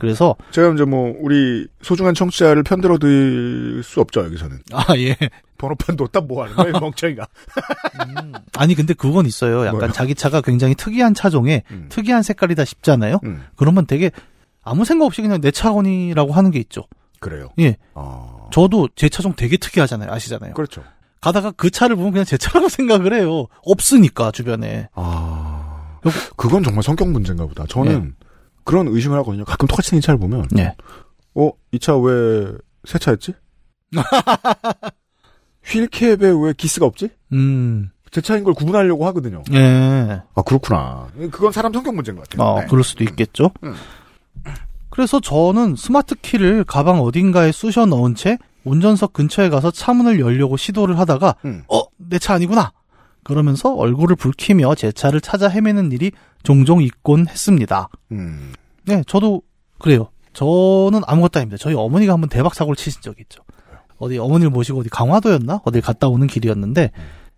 그래서 제가 이제 뭐 우리 소중한 청취자를 편들어 드릴 수 없죠 여기서는. 아 예. 번호판 뒀다 뭐 하는 거야 이 멍청이가. 아니 근데 그건 있어요. 약간 뭐요? 자기 차가 굉장히 특이한 차종에 음. 특이한 색깔이다 싶잖아요. 음, 그러면 되게 아무 생각 없이 그냥 내 차원이라고 하는 게 있죠. 그래요. 예. 어... 저도 제 차종 되게 특이하잖아요. 아시잖아요. 그렇죠. 가다가 그 차를 보면 그냥 제 차라고 생각을 해요. 없으니까 주변에. 아 그건 정말 성격 문제인가 보다. 저는 예. 그런 의심을 하거든요. 가끔 똑같이 생긴 차를 보면 네. 어 이 차 왜 새 차였지? 휠캡에 왜 기스가 없지? 음. 제 차인 걸 구분하려고 하거든요. 예. 아 그렇구나. 그건 사람 성격 문제인 것 같아요. 어, 네. 그럴 수도 있겠죠. 음. 그래서 저는 스마트 키를 가방 어딘가에 쑤셔 넣은 채 운전석 근처에 가서 차문을 열려고 시도를 하다가 음. 어, 내 차 아니구나. 그러면서 얼굴을 붉히며 제 차를 찾아 헤매는 일이 종종 있곤 했습니다. 음. 네, 저도 그래요. 저는 아무것도 아닙니다. 저희 어머니가 한번 대박 사고를 치신 적이 있죠. 어디 어머니를 모시고 어디 강화도였나? 어딜 갔다 오는 길이었는데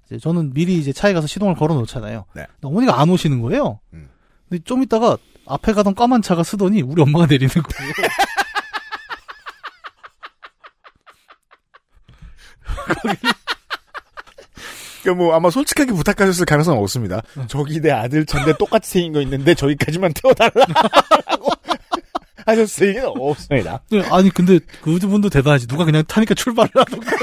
이제 저는 미리 이제 차에 가서 시동을 걸어 놓잖아요. 네. 어머니가 안 오시는 거예요. 음. 근데 좀 있다가 앞에 가던 까만 차가 쓰더니 우리 엄마가 내리는 거예요. 그러니까 뭐 아마 솔직하게 부탁하셨을 가능성은 없습니다. 저기 내 아들 차인데 똑같이 생긴 거 있는데 저기까지만 태워달라고 하셨을 리는 없습니다. 네, 아니 근데 그 분도 대단하지. 누가 그냥 타니까 출발을 하던가.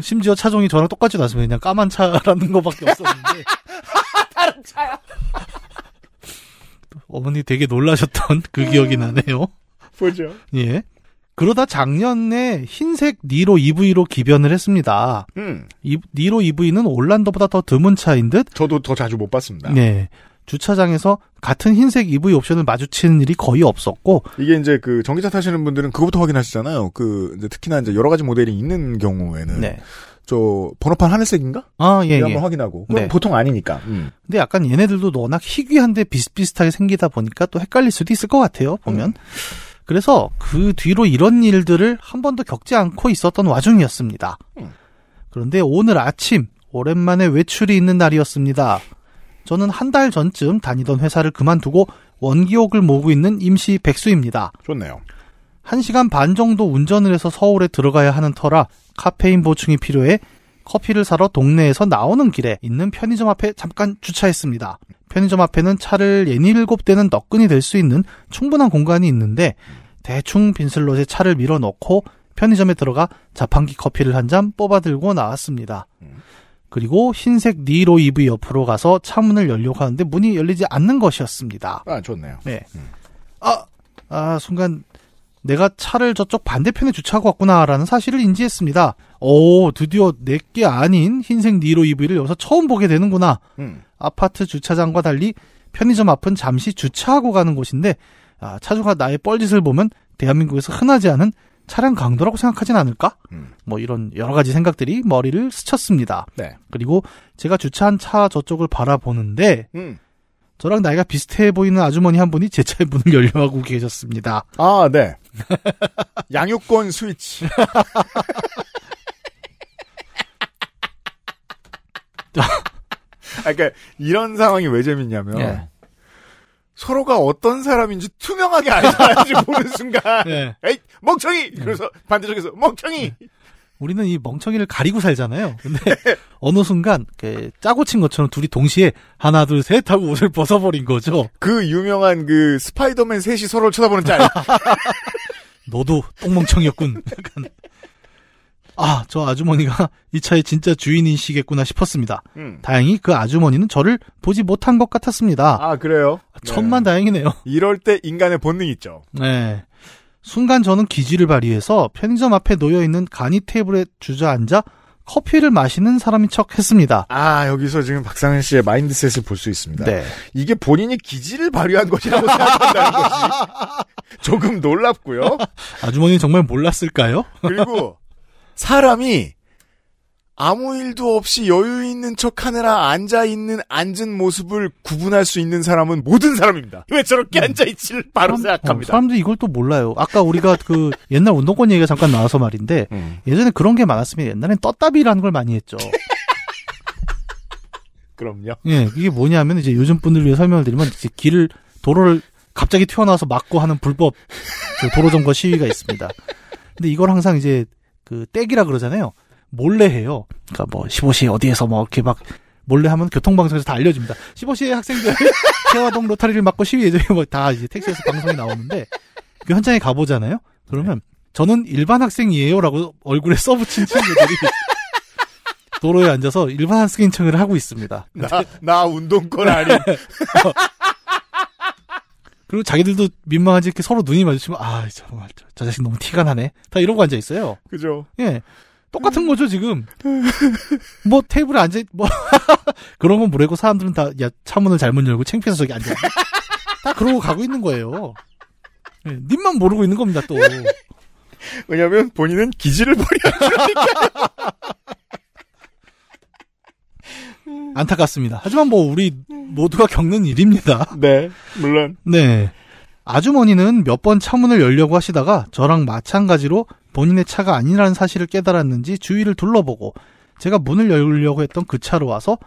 심지어 차종이 저랑 똑같이 났으면 그냥 까만 차라는 거밖에 없었는데. 다른 차야. 어머니 되게 놀라셨던 그 기억이 나네요. 보죠. 예. 그러다 작년에 흰색 니로 EV로 기변을 했습니다. 음. 이, 니로 EV는 올란도보다 더 드문 차인 듯 저도 더 자주 못 봤습니다. 네. 주차장에서 같은 흰색 EV 옵션을 마주치는 일이 거의 없었고, 이게 이제 그 전기차 타시는 분들은 그것부터 확인하시잖아요. 그 이제 특히나 이제 여러 가지 모델이 있는 경우에는 네. 저 번호판 하늘색인가? 아, 예, 예. 한번 확인하고. 그럼 네. 보통 아니니까. 음. 근데 약간 얘네들도 워낙 희귀한데 비슷비슷하게 생기다 보니까 또 헷갈릴 수도 있을 것 같아요, 보면. 그래서 그 뒤로 이런 일들을 한 번도 겪지 않고 있었던 와중이었습니다. 음. 그런데 오늘 아침, 오랜만에 외출이 있는 날이었습니다. 저는 한 달 전쯤 다니던 회사를 그만두고 원기옥을 모으고 있는 임시 백수입니다. 좋네요. 1시간 반 정도 운전을 해서 서울에 들어가야 하는 터라 카페인 보충이 필요해 커피를 사러 동네에서 나오는 길에 있는 편의점 앞에 잠깐 주차했습니다. 편의점 앞에는 차를 예닐곱 대는 너끈이 될수 있는 충분한 공간이 있는데 대충 빈슬롯에 차를 밀어 넣고 편의점에 들어가 자판기 커피를 한 잔 뽑아 들고 나왔습니다. 그리고 흰색 니로 EV 옆으로 가서 차 문을 열려고 하는데 문이 열리지 않는 것이었습니다. 아, 좋네요. 네. 아, 아, 순간 내가 차를 저쪽 반대편에 주차하고 왔구나라는 사실을 인지했습니다. 오, 드디어 내게 아닌 흰색 니로 EV를 여기서 처음 보게 되는구나. 음. 아파트 주차장과 달리 편의점 앞은 잠시 주차하고 가는 곳인데 아, 차주가 나의 뻘짓을 보면 대한민국에서 흔하지 않은 차량 강도라고 생각하진 않을까? 음. 뭐 이런 여러 가지 생각들이 머리를 스쳤습니다. 네. 그리고 제가 주차한 차 저쪽을 바라보는데 음. 저랑 나이가 비슷해 보이는 아주머니 한 분이 제 차의 문을 열려 하고 계셨습니다. 아, 네. 양육권 스위치. 아, 그러니까 이런 상황이 왜 재밌냐면 예. 서로가 어떤 사람인지 투명하게 알아야지 보는 순간 예. 에이 멍청이 그래서 반대쪽에서 멍청이 우리는 이 멍청이를 가리고 살잖아요. 근데 어느 순간 그 짜고 친 것처럼 둘이 동시에 하나 둘 셋 하고 옷을 벗어버린 거죠. 그 유명한 그 스파이더맨 셋이 서로를 쳐다보는 짤 너도 똥멍청이였군. 아, 저 아주머니가 이 차의 진짜 주인이시겠구나 싶었습니다. 음. 다행히 그 아주머니는 저를 보지 못한 것 같았습니다. 아 그래요 천만 네. 다행이네요. 이럴 때 인간의 본능이 있죠 네. 순간 저는 기지를 발휘해서 편의점 앞에 놓여 있는 간이 테이블에 주저앉아 커피를 마시는 사람인 척 했습니다. 아 여기서 지금 박상현 씨의 mindset을 볼 수 있습니다 네. 이게 본인이 기지를 발휘한 것이라고 생각한다는 것이 조금 놀랍고요 아주머니는 정말 몰랐을까요? 그리고 사람이 아무 일도 없이 여유 있는 척 하느라 앉아 있는 앉은 모습을 구분할 수 있는 사람은 모든 사람입니다. 왜 저렇게 앉아 있지를 바로 사람- 생각합니다. 어, 사람들이 이걸 또 몰라요. 아까 우리가 그 옛날 운동권 얘기가 잠깐 나와서 말인데 음. 예전에 그런 게 많았으면 옛날엔 떴다비라는 걸 많이 했죠. 그럼요. 예, 이게 뭐냐면 이제 요즘 분들 위해 설명을 드리면 이제 길을 도로를 갑자기 튀어나와서 막고 하는 불법 그 도로 점거 시위가 있습니다. 근데 이걸 항상 이제 그 떼기라 그러잖아요. 몰래 해요. 그러니까 뭐 15시 어디에서 뭐 이렇게 막 몰래 하면 교통방송에서 다 알려줍니다. 15시에 학생들 태화동 로타리를 막고 시위 예정에 뭐다 이제 택시에서 방송이 나오는데 그 현장에 가보잖아요. 그러면 저는 일반 학생이에요라고 얼굴에 써붙인 친구들이 도로에 앉아서 일반 학생인 척을 하고 있습니다. 나, 나 운동권 아니. 그리고 자기들도 민망하지 이렇게 서로 눈이 마주치면 아 정말 저, 저 자식 너무 티가 나네. 다 이러고 앉아 있어요. 그죠. 예. 똑같은 거죠 지금. 뭐 테이블에 앉아 뭐 그런 건 모르고 사람들은 다 야 차문을 잘못 열고 창피해서 저기 앉아. 다 그러고 가고 있는 거예요. 예, 님만 모르고 있는 겁니다 또. 왜냐면 본인은 기지를 발휘한 안타깝습니다. 하지만 뭐 우리 모두가 겪는 일입니다. 네, 물론. 네. 아주머니는 몇 번 차문을 열려고 하시다가 저랑 마찬가지로 본인의 차가 아니라는 사실을 깨달았는지 주위를 둘러보고 제가 문을 열려고 했던 그 차로 와서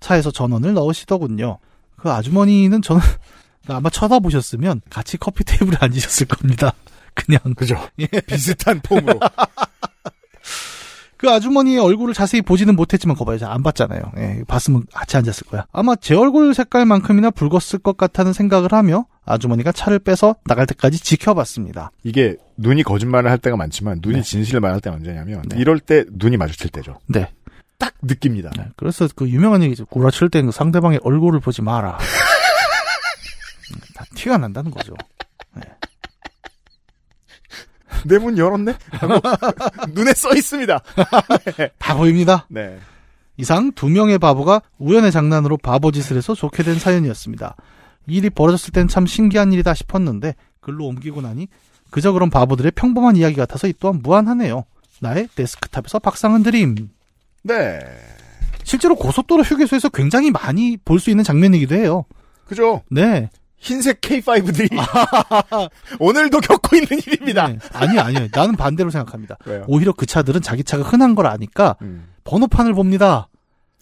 차에서 전원을 넣으시더군요. 그 아주머니는 저는 아마 쳐다보셨으면 같이 커피 테이블에 앉으셨을 겁니다. 그냥 그죠. 예. 비슷한 폼으로. 그 아주머니의 얼굴을 자세히 보지는 못했지만 거봐요. 잘안 봤잖아요. 예, 봤으면 같이 앉았을 거야. 아마 제 얼굴 색깔만큼이나 붉었을 것 같다는 생각을 하며 아주머니가 차를 빼서 나갈 때까지 지켜봤습니다. 이게 눈이 거짓말을 할 때가 많지만 눈이 네. 진실을 말할 때가 언제냐면 네. 이럴 때 눈이 마주칠 때죠. 네. 딱 느낍니다. 네, 그래서 그 유명한 얘기죠. 구라칠 땐 그 상대방의 얼굴을 보지 마라. 음, 다 티가 난다는 거죠. 내 문 열었네? 하고 눈에 써 있습니다. 다 보입니다. 네. 이상 두 명의 바보가 우연의 장난으로 바보짓을 해서 좋게 된 사연이었습니다. 이 일이 벌어졌을 땐 참 신기한 일이다 싶었는데 글로 옮기고 나니 그저 그런 바보들의 평범한 이야기 같아서 이 또한 무안하네요. 나의 데스크탑에서 박상은 드림. 네. 실제로 고속도로 휴게소에서 굉장히 많이 볼 수 있는 장면이기도 해요. 그죠? 네. 흰색 K5들이 오늘도 겪고 있는 일입니다. 네. 아니, 아니요. 나는 반대로 생각합니다. 왜요? 오히려 그 차들은 자기 차가 흔한 걸 아니까 음. 번호판을 봅니다.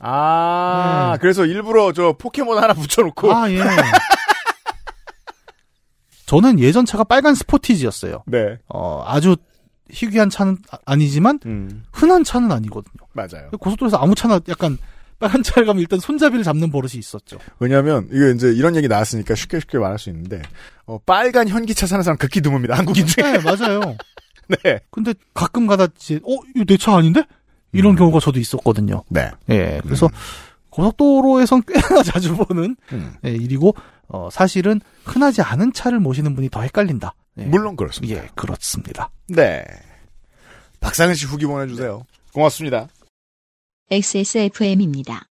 아, 네. 그래서 일부러 저 포켓몬 하나 붙여놓고 아, 예. 저는 예전 차가 빨간 스포티지였어요. 네. 어, 아주 희귀한 차는 아- 아니지만 음, 흔한 차는 아니거든요. 맞아요. 고속도로에서 아무 차나 약간 빨간 차를 가면 일단 손잡이를 잡는 버릇이 있었죠. 왜냐하면 이거 이제 이런 얘기 나왔으니까 쉽게 쉽게 말할 수 있는데 어, 빨간 현기차 사는 사람 극히 드뭅니다. 한국인 중에. 네, 맞아요. 네. 근데 가끔 가다 이제 어, 이거 내 차 아닌데? 이런 음. 경우가 저도 있었거든요. 네. 예. 그래서 고속도로에선 꽤나 자주 보는 음, 예, 일이고 어, 사실은 흔하지 않은 차를 모시는 분이 더 헷갈린다. 예. 물론 그렇습니다. 예, 그렇습니다. 네. 박상은 씨 후기 보내주세요. 고맙습니다. XSFM입니다.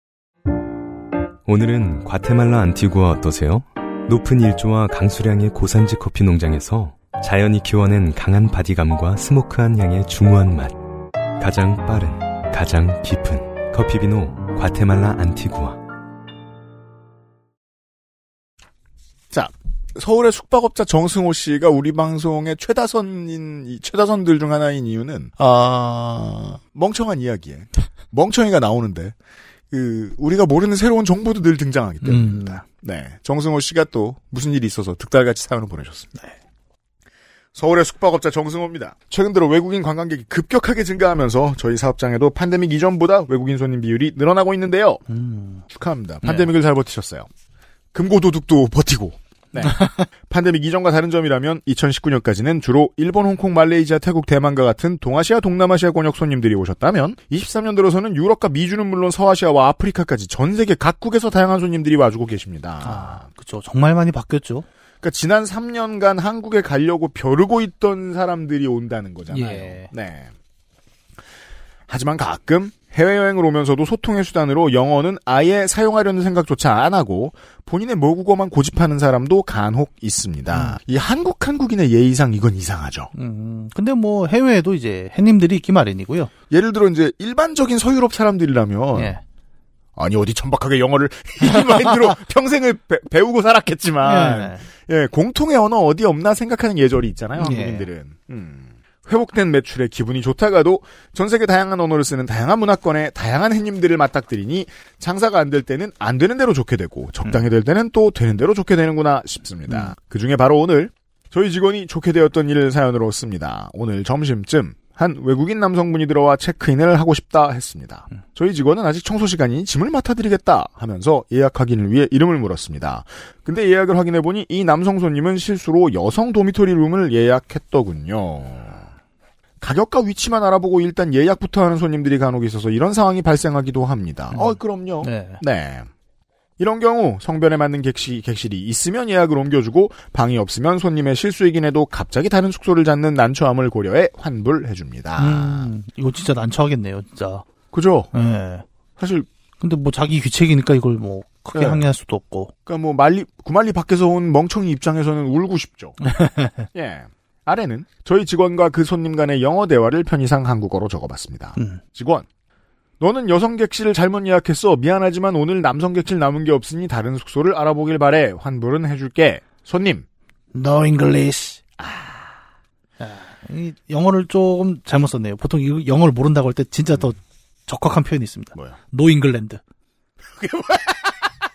오늘은 과테말라 안티구아 어떠세요? 높은 일조와 강수량의 고산지 커피 농장에서 자연이 키워낸 강한 바디감과 smoky한 향의 중후한 맛. 가장 빠른, 가장 깊은 커피 비노 과테말라 안티구아. 서울의 숙박업자 정승호 씨가 우리 방송의 최다선인 이 최다선들 중 하나인 이유는 아 멍청한 이야기에 멍청이가 나오는데 그 우리가 모르는 새로운 정보도 늘 등장하기 때문입니다. 네, 정승호 씨가 또 무슨 일이 있어서 득달같이 사연을 보내셨습니다. 서울의 숙박업자 정승호입니다. 최근 들어 외국인 관광객이 급격하게 증가하면서 저희 사업장에도 팬데믹 이전보다 외국인 손님 비율이 늘어나고 있는데요. 음. 축하합니다. 팬데믹을 잘 버티셨어요. 금고도둑도 버티고. 네. 팬데믹 이전과 다른 점이라면 2019년까지는 주로 일본, 홍콩, 말레이시아, 태국, 대만과 같은 동아시아, 동남아시아 권역 손님들이 오셨다면 23년 들어서는 유럽과 미주는 물론 서아시아와 아프리카까지 전 세계 각국에서 다양한 손님들이 와주고 계십니다. 아, 그쵸. 정말 많이 바뀌었죠. 그러니까 지난 3년간 한국에 가려고 벼르고 있던 사람들이 온다는 거잖아요. 예. 네. 하지만 가끔 해외여행을 오면서도 소통의 수단으로 영어는 아예 사용하려는 생각조차 안 하고 본인의 모국어만 고집하는 사람도 간혹 있습니다. 이 한국 한국인의 예의상 이건 이상하죠. 음, 근데 뭐 해외에도 이제 해님들이 있기 마련이고요. 예를 들어 이제 일반적인 서유럽 사람들이라면 예. 아니 어디 천박하게 영어를 이 마인드로 평생을 배, 우고 살았겠지만 예. 예, 공통의 언어 어디 없나 생각하는 예절이 있잖아요, 예. 한국인들은. 음. 회복된 매출에 기분이 좋다가도 전 세계 다양한 언어를 쓰는 다양한 문화권의 다양한 해님들을 맞닥뜨리니 장사가 안 될 때는 안 되는 대로 좋게 되고 적당히 될 때는 또 되는 대로 좋게 되는구나 싶습니다. 그 중에 바로 오늘 저희 직원이 좋게 되었던 일 사연으로 씁니다. 오늘 점심쯤 한 외국인 남성분이 들어와 체크인을 하고 싶다 했습니다. 저희 직원은 아직 청소 시간이니 짐을 맡아드리겠다 하면서 예약 확인을 위해 이름을 물었습니다. 근데 예약을 확인해보니 이 남성 손님은 실수로 여성 도미토리 룸을 예약했더군요. 가격과 위치만 알아보고 일단 예약부터 하는 손님들이 간혹 있어서 이런 상황이 발생하기도 합니다. 어, 그럼요. 네. 네. 이런 경우 성별에 맞는 객실, 객실이 있으면 예약을 옮겨주고 방이 없으면 손님의 실수이긴 해도 갑자기 다른 숙소를 잡는 난처함을 고려해 환불해줍니다. 음, 이거 진짜 난처하겠네요, 진짜. 그죠? 예. 사실 근데 뭐 자기 귀책이니까 이걸 뭐 크게 네. 항의할 수도 없고. 그러니까 뭐 말리 구말리 밖에서 온 멍청이 입장에서는 울고 싶죠. 예. 아래는 저희 직원과 그 손님 간의 영어 대화를 편의상 한국어로 적어봤습니다. 음. 직원. 너는 여성 객실을 잘못 예약했어. 미안하지만 오늘 남성 객실 남은 게 없으니 다른 숙소를 알아보길 바래. 환불은 해줄게. 손님. No English. 아. 이 영어를 조금 잘못 썼네요. 보통 이 영어를 모른다고 할 때 진짜 더 적확한 표현이 있습니다. 뭐야? No England.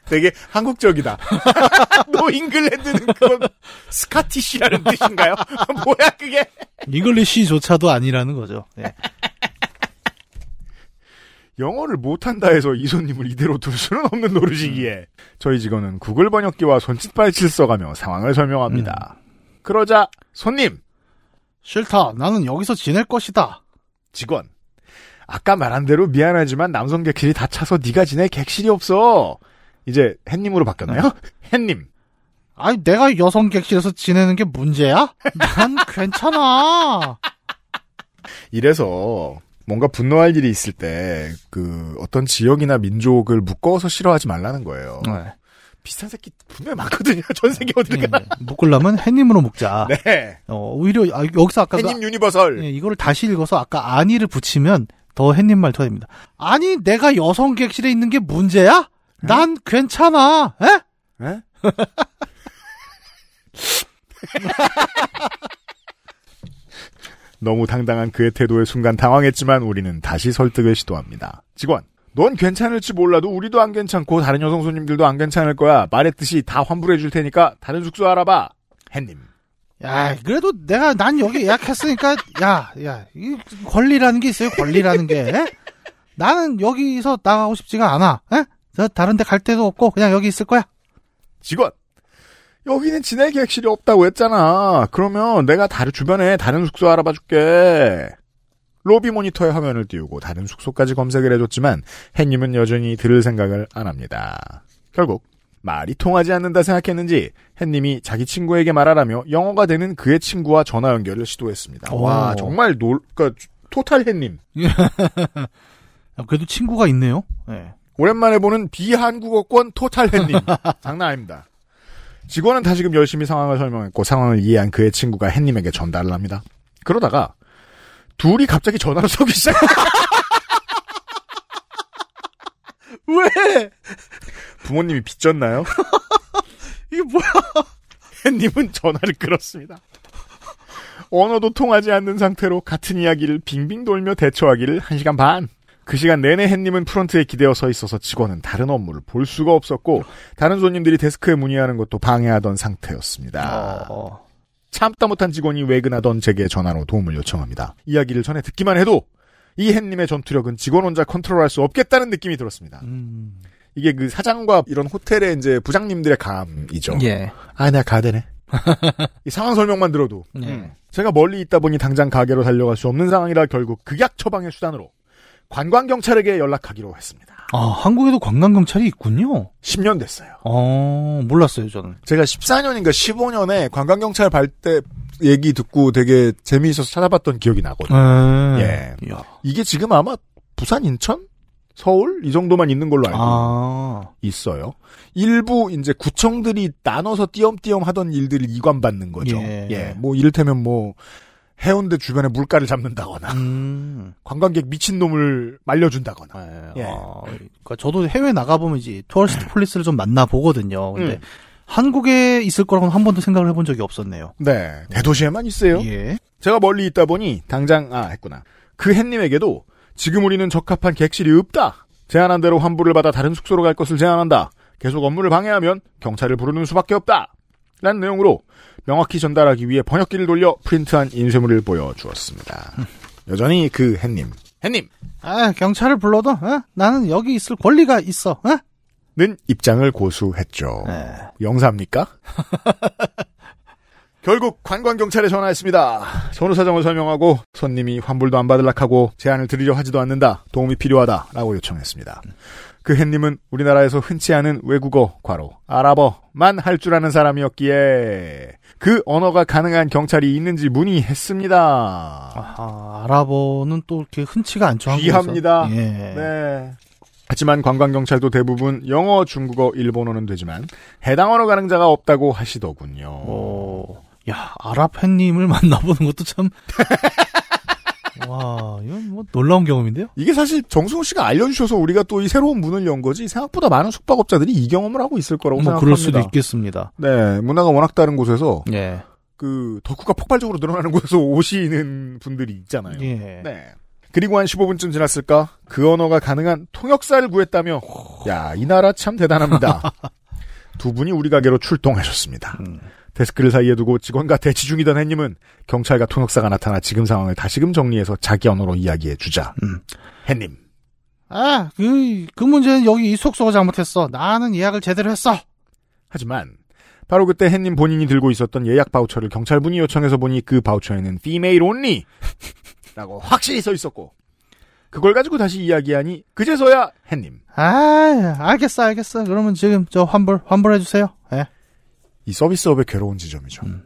되게 한국적이다. No England는 그건 Scottish라는 뜻인가요? 뭐야 그게? English조차도 아니라는 거죠. 예. 영어를 못한다 해서 이 손님을 이대로 둘 수는 없는 노릇이기에 저희 직원은 구글 번역기와 손짓발치를 써가며 상황을 설명합니다. 그러자 손님 싫다. 나는 여기서 지낼 것이다. 직원 아까 말한 대로 미안하지만 남성 객실이 다 차서 네가 지낼 객실이 없어. 이제 햇님으로 바뀌었나요? 햇님 아니 내가 여성 객실에서 지내는 게 문제야? 난 괜찮아. 이래서 뭔가 분노할 일이 있을 때 그 어떤 지역이나 민족을 묶어서 싫어하지 말라는 거예요. 네. 비슷한 새끼 분명히 많거든요. 전 세계 어딜 예, 가나. 묶으려면 햇님으로 묶자. 네. 어, 오히려 아, 여기서 아까 그 햇님 universal. 예, 이거를 다시 읽어서 아까 아니를 붙이면 더 햇님 말투가 됩니다. 아니 내가 여성 객실에 있는 게 문제야? 난 괜찮아. 에? 에? 너무 당당한 그의 태도에 순간 당황했지만 우리는 다시 설득을 시도합니다. 직원, 넌 괜찮을지 몰라도 우리도 안 괜찮고 다른 여성 손님들도 안 괜찮을 거야. 말했듯이 다 환불해 줄 테니까 다른 숙소 알아봐. 햇님. 야, 그래도 내가 난 여기 예약했으니까 야, 야, 이 권리라는 게 있어요. 권리라는 게. 나는 여기서 나가고 싶지가 않아. 에? 저 다른 데 갈 데도 없고 그냥 여기 있을 거야. 직원. 여기는 지낼 계획실이 없다고 했잖아. 그러면 내가 다른 주변에 다른 숙소 알아봐 줄게. 로비 모니터에 화면을 띄우고 다른 숙소까지 검색을 해줬지만 햇님은 여전히 들을 생각을 안 합니다. 결국 말이 통하지 않는다 생각했는지 햇님이 자기 친구에게 말하라며 영어가 되는 그의 친구와 전화 연결을 시도했습니다. 와 오. 정말 놀, 그러니까 토탈 햇님. 야, 그래도 친구가 있네요. 예. 오랜만에 보는 비한국어권 토탈 햇님. 장난 아닙니다. 직원은 다시금 열심히 상황을 설명했고 상황을 이해한 그의 친구가 햇님에게 전달을 합니다. 그러다가 둘이 갑자기 전화를 서기 시작. 왜? 부모님이 빚졌나요? 이게 뭐야? 햇님은 전화를 끊었습니다. 언어도 통하지 않는 상태로 같은 이야기를 빙빙 돌며 대처하기를 1시간 반. 그 시간 내내 햇님은 프런트에 기대어 서 있어서 직원은 다른 업무를 볼 수가 없었고 다른 손님들이 데스크에 문의하는 것도 방해하던 상태였습니다. 어, 참다 못한 직원이 외근하던 제게 전화로 도움을 요청합니다. 이야기를 전에 듣기만 해도 이 햇님의 전투력은 직원 혼자 컨트롤할 수 없겠다는 느낌이 들었습니다. 음. 이게 그 사장과 이런 호텔의 이제 부장님들의 감이죠. 예. 아, 내가 가야 되네. 이 상황 설명만 들어도. 예. 음. 제가 멀리 있다 보니 당장 가게로 달려갈 수 없는 상황이라 결국 극약 처방의 수단으로 관광경찰에게 연락하기로 했습니다. 아, 한국에도 관광경찰이 있군요. 10년 됐어요. 어, 몰랐어요, 저는. 제가 14년인가 15년에 관광경찰 발대 얘기 듣고 되게 재미있어서 찾아봤던 기억이 나거든요. 예. 예. 이야. 이게 지금 아마 부산, 인천, 서울 이 정도만 있는 걸로 알고 아, 있어요. 일부 이제 구청들이 나눠서 띄엄띄엄 하던 일들을 이관받는 거죠. 예. 예. 뭐 이를테면 뭐 해운대 주변에 물가를 잡는다거나 음. 관광객 미친 놈을 말려준다거나. 예. 예. 아, 그러니까 저도 해외 나가 보면 이제 tourist police를 좀 만나 보거든요. 근데 음. 한국에 있을 거라고는 한 번도 생각을 해본 적이 없었네요. 네. 대도시에만 있어요. 예. 제가 멀리 있다 보니 당장 아 했구나. 그 햇님에게도 지금 우리는 적합한 객실이 없다. 제안한 대로 환불을 받아 다른 숙소로 갈 것을 제안한다. 계속 업무를 방해하면 경찰을 부르는 수밖에 없다. 라는 내용으로 명확히 전달하기 위해 번역기를 돌려 프린트한 인쇄물을 보여주었습니다. 여전히 그 햇님. 햇님! 아, 경찰을 불러도, 어? 나는 여기 있을 권리가 있어, 어? 는 입장을 고수했죠. 예. 영사입니까? 결국 관광경찰에 전화했습니다. 전후 사정을 설명하고 손님이 환불도 안 받을락 하고 제안을 드리려 하지도 않는다. 도움이 필요하다 라고 요청했습니다. 그 햇님은 우리나라에서 흔치 않은 외국어, 과로, 아랍어만 할 줄 아는 사람이었기에 그 언어가 가능한 경찰이 있는지 문의했습니다. 아하, 아랍어는 또 이렇게 흔치가 않죠. 귀합니다. 예. 네. 하지만 관광경찰도 대부분 영어, 중국어, 일본어는 되지만 해당 언어 가능자가 없다고 하시더군요. 어, 야, 아랍 팬님을 만나보는 것도 참. 와, 이건 뭐 놀라운 경험인데요? 이게 사실 정승호 씨가 알려주셔서 우리가 또 이 새로운 문을 연 거지 생각보다 많은 숙박업자들이 이 경험을 하고 있을 거라고 뭐 생각합니다. 그럴 수도 있겠습니다. 네, 문화가 워낙 다른 곳에서 예. 그 덕후가 폭발적으로 늘어나는 곳에서 오시는 분들이 있잖아요. 예. 네. 그리고 한 15분쯤 지났을까 그 언어가 가능한 통역사를 구했다며 야 이 나라 참 대단합니다. 두 분이 우리 가게로 출동하셨습니다. 음. 데스크를 사이에 두고 직원과 대치 중이던 햇님은 경찰과 통역사가 나타나 지금 상황을 다시금 정리해서 자기 언어로 이야기해 주자. 음. 햇님 아, 그, 그 문제는 여기 이 숙소가 잘못했어. 나는 예약을 제대로 했어. 하지만 바로 그때 햇님 본인이 들고 있었던 예약 바우처를 경찰분이 요청해서 보니 그 바우처에는 female only 라고 확실히 써 있었고 그걸 가지고 다시 이야기하니 그제서야 햇님 아, 알겠어, 알겠어. 그러면 지금 저 환불, 환불해 주세요. 예. 이 서비스업의 괴로운 지점이죠. 음.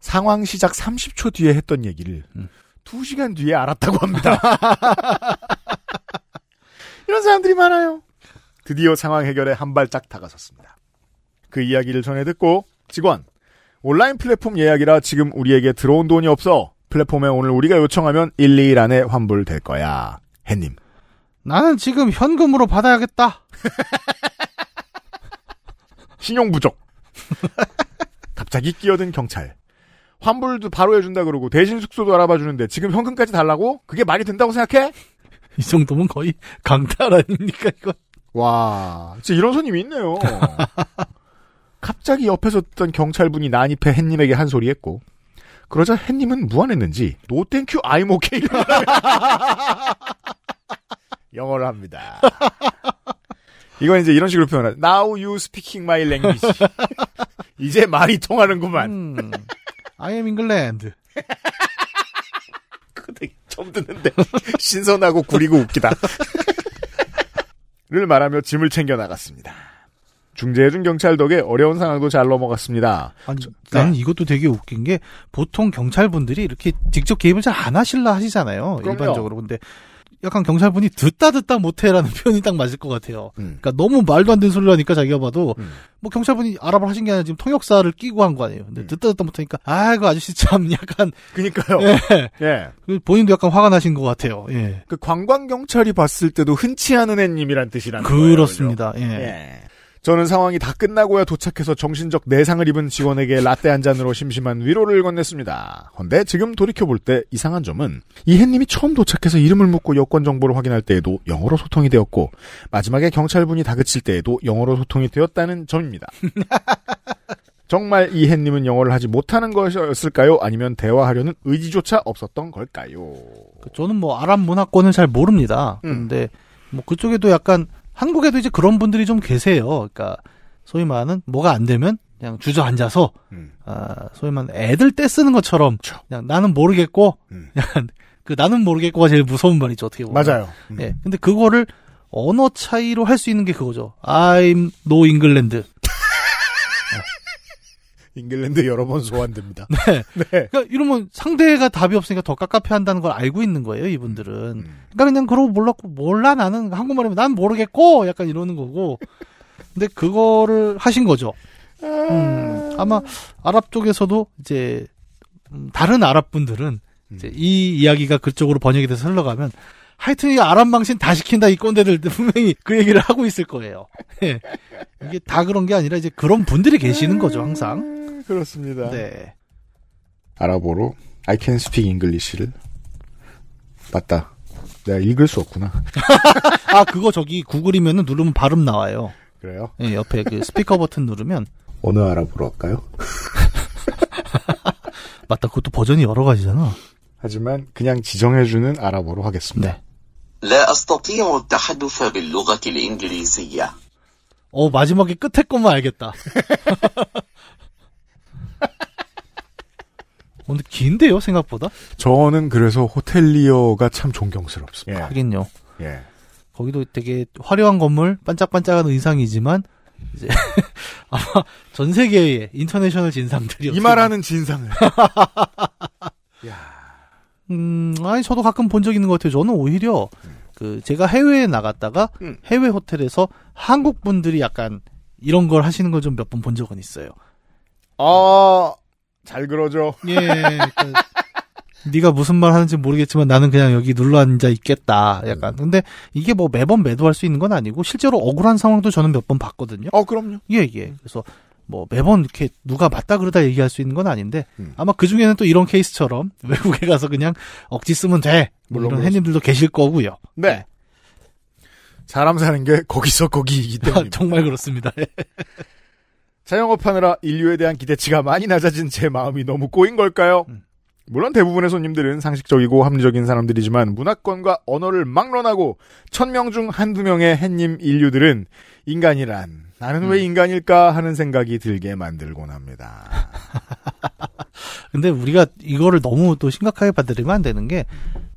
상황 시작 30초 뒤에 했던 얘기를 음. 2시간 뒤에 알았다고 합니다. 이런 사람들이 많아요. 드디어 상황 해결에 한 발짝 다가섰습니다. 그 이야기를 전해 듣고 직원 온라인 플랫폼 예약이라 지금 우리에게 들어온 돈이 없어. 플랫폼에 오늘 우리가 요청하면 1, 2일 안에 환불될 거야. 햇님. 나는 지금 현금으로 받아야겠다. 신용 부족. 갑자기 끼어든 경찰. 환불도 바로 해준다 그러고 대신 숙소도 알아봐 주는데 지금 현금까지 달라고? 그게 말이 된다고 생각해? 이 정도면 거의 강탈 아닙니까, 이거? 와, 진짜 이런 손님이 있네요. 갑자기 옆에서 있던 경찰분이 난입해 햇님에게 한 소리 했고 그러자 햇님은 무안했는지 no thank you I'm okay 영어를 합니다. 이건 이제 이런 식으로 표현하죠. Now you speaking my language. 이제 말이 통하는구만. 음, I am England. 그거 되게 처음 듣는데 신선하고 구리고 웃기다. 를 말하며 짐을 챙겨 나갔습니다. 중재해준 경찰 덕에 어려운 상황도 잘 넘어갔습니다. 아니, 저- 나는 네. 이것도 되게 웃긴 게 보통 경찰분들이 이렇게 직접 개입을 잘 안 하실라 하시잖아요. 그럼요. 일반적으로. 근데 약간 경찰분이 듣다 듣다 못해라는 표현이 딱 맞을 것 같아요. 음. 그러니까 너무 말도 안 되는 소리를 하니까 자기가 봐도 음. 뭐 경찰분이 아랍을 하신 게 아니라 지금 통역사를 끼고 한 거 아니에요. 근데 음. 듣다 듣다 못하니까 아이고 아저씨 참 약간 그니까요. 예. 예. 그 본인도 약간 화가 나신 것 같아요. 예. 그 관광 경찰이 봤을 때도 흔치 않은 애님이란 뜻이라는 거예요. 그렇습니다. 예. 예. 저는 상황이 다 끝나고야 도착해서 정신적 내상을 입은 직원에게 라떼 한 잔으로 심심한 위로를 건넸습니다. 헌데 지금 돌이켜볼 때 이상한 점은 이 햇님이 처음 도착해서 이름을 묻고 여권 정보를 확인할 때에도 영어로 소통이 되었고 마지막에 경찰분이 다그칠 때에도 영어로 소통이 되었다는 점입니다. 정말 이 햇님은 영어를 하지 못하는 것이었을까요? 아니면 대화하려는 의지조차 없었던 걸까요? 그 저는 뭐 아랍 문화권을 잘 모릅니다. 음. 근데 뭐 그쪽에도 약간 한국에도 이제 그런 분들이 좀 계세요. 그러니까 소위 말하는 뭐가 안 되면 그냥 주저앉아서 음. 아, 소위 말하는 애들 떼 쓰는 것처럼 그냥 나는 모르겠고 음. 약간 그 나는 모르겠고가 제일 무서운 말이죠. 어떻게 보면. 맞아요. 음. 예. 근데 그거를 언어 차이로 할 수 있는 게 그거죠. I'm no England. 잉글랜드 여러 번 소환됩니다. 네. 네. 그러니까 이러면 상대가 답이 없으니까 더 깝깝해 한다는 걸 알고 있는 거예요, 이분들은. 음. 그러니까 그냥 그러고 몰랐고 몰라 나는 한국말이면 난 모르겠고 약간 이러는 거고. 근데 그거를 하신 거죠. 음, 아마 아랍 쪽에서도 이제 음, 다른 아랍 분들은 이제 이 이야기가 그쪽으로 번역이 돼서 흘러가면 하여튼 이 아랍 망신 다 시킨다 이 꼰대들 분명히 그 얘기를 하고 있을 거예요. 예. 이게 다 그런 게 아니라 이제 그런 분들이 계시는 거죠 항상. 음, 그렇습니다. 네. 아랍어로 I can speak English를 맞다. 내가 읽을 수 없구나. 아 그거 저기 구글이면은 누르면 발음 나와요. 그래요? 예, 옆에 그 스피커 버튼 누르면 어느 아랍어로 할까요? 맞다 그것도 버전이 여러 가지잖아. 하지만 그냥 지정해주는 아랍어로 하겠습니다. 네. لا أستطيع التحدث باللغة الإنجليزية. 어 마지막에 끝에 것만 알겠다. 근데 긴데요 생각보다? 저는 그래서 호텔리어가 참 존경스럽습니다. 하긴요. 예. 거기도 되게 화려한 건물, 반짝반짝한 의상이지만 이제 아마 전 세계의 인터내셔널 진상들이 이 말하는 진상을. 음, 아니 저도 가끔 본 적 있는 것 같아요. 저는 오히려 그 제가 해외에 나갔다가 음. 해외 호텔에서 한국 분들이 약간 이런 걸 하시는 걸 좀 몇 번 본 적은 있어요. 아, 잘 그러죠. 예. 그러니까 네가 무슨 말 하는지 모르겠지만 나는 그냥 여기 눌러 앉아 있겠다. 약간. 근데 이게 뭐 매번 매도할 수 있는 건 아니고 실제로 억울한 상황도 저는 몇 번 봤거든요. 어, 그럼요. 예, 예. 그래서 뭐 매번 이렇게 누가 맞다 그러다 얘기할 수 있는 건 아닌데 음. 아마 그 중에는 또 이런 케이스처럼 외국에 가서 그냥 억지 쓰면 돼. 뭐 물론 이런 해님들도 계실 거고요. 네. 사람 사는 게 거기서 거기이기 때문입니다. 정말 그렇습니다. 자영업하느라 인류에 대한 기대치가 많이 낮아진 제 마음이 너무 꼬인 걸까요? 음. 물론 대부분의 손님들은 상식적이고 합리적인 사람들이지만 문화권과 언어를 막론하고 천 명 중 한두 명의 햇님 인류들은 인간이란 나는 음. 왜 인간일까 하는 생각이 들게 만들곤 합니다. 근데 우리가 이거를 너무 또 심각하게 받아들이면 안 되는 게,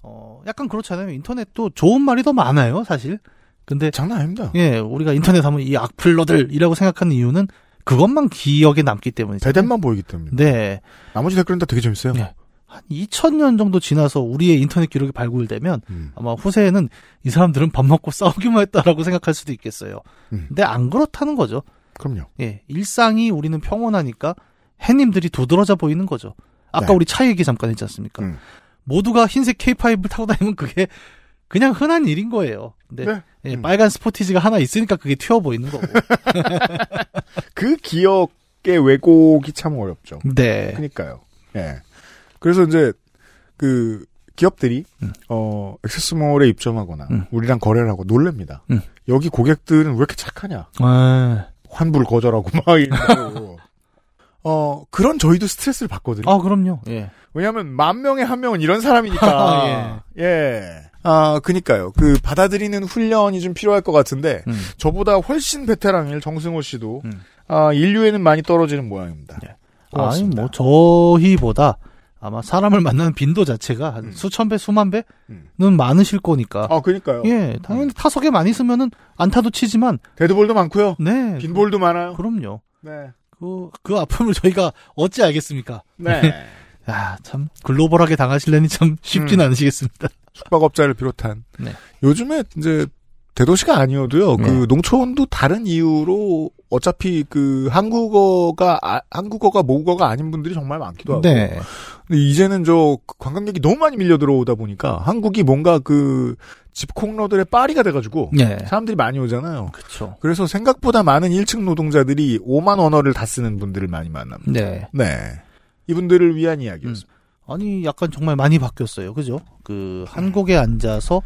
어, 약간 그렇잖아요. 인터넷도 좋은 말이 더 많아요, 사실. 근데, 장난 아닙니다. 예, 우리가 인터넷 하면 이 악플러들이라고 생각하는 이유는 그것만 기억에 남기 때문이죠. 배댄만 보이기 때문에. 네. 나머지 댓글은 다 되게 재밌어요. 네. 한 2000년 정도 지나서 우리의 인터넷 기록이 발굴되면 음. 아마 후세에는 이 사람들은 밥 먹고 싸우기만 했다라고 생각할 수도 있겠어요. 음. 근데 안 그렇다는 거죠. 그럼요. 예, 일상이 우리는 평온하니까 해님들이 도드라져 보이는 거죠. 아까 네. 우리 차 얘기 잠깐 했지 않습니까? 음. 모두가 흰색 K5를 타고 다니면 그게 그냥 흔한 일인 거예요. 근데 네. 예, 음. 빨간 스포티지가 하나 있으니까 그게 튀어 보이는 거고. 그 기억의 왜곡이 참 어렵죠. 네. 그니까요. 예. 그래서 이제 그 기업들이 음. 어 액세스몰에 입점하거나 음. 우리랑 거래를 하고 놀랍니다. 음. 여기 고객들은 왜 이렇게 착하냐? 아, 환불 거절하고 막 이러고. 어, 그런 저희도 스트레스를 받거든요. 아, 그럼요. 예. 왜냐하면 만 명에 한 명은 이런 사람이니까. 예. 아, 그니까요. 그 받아들이는 훈련이 좀 필요할 것 같은데 음. 저보다 훨씬 베테랑일 정승호 씨도 음. 아, 인류에는 많이 떨어지는 모양입니다. 예. 아니. 뭐, 저희보다 아마 사람을 만나는 빈도 자체가 한 음. 수천 배, 수만 배는 음. 많으실 거니까. 아, 그니까요. 예, 당연히 타석에 많이 있으면은 안타도 치지만, 데드볼도 많고요. 네. 빈볼도 많아요. 그럼요. 네. 그, 그 아픔을 저희가 어찌 알겠습니까? 네. 야, 참, 글로벌하게 당하시려니 참 쉽진 음. 않으시겠습니다. 숙박업자를 비롯한 네. 요즘에 이제 대도시가 아니어도요. 네. 그 농촌도 다른 이유로 어차피 그 한국어가 아- 한국어가 모국어가 아닌 분들이 정말 많기도 하고. 네. 근데 이제는 저 관광객이 너무 많이 밀려 들어오다 보니까 한국이 뭔가 그 집콩러들의 파리가 돼가지고 네. 사람들이 많이 오잖아요. 그쵸. 그래서 생각보다 많은 1층 노동자들이 5만 원어를 다 쓰는 분들을 많이 만납니다. 네. 네. 이분들을 위한 이야기였습니다. 아니, 약간 정말 많이 바뀌었어요. 그죠? 그, 한국에 앉아서,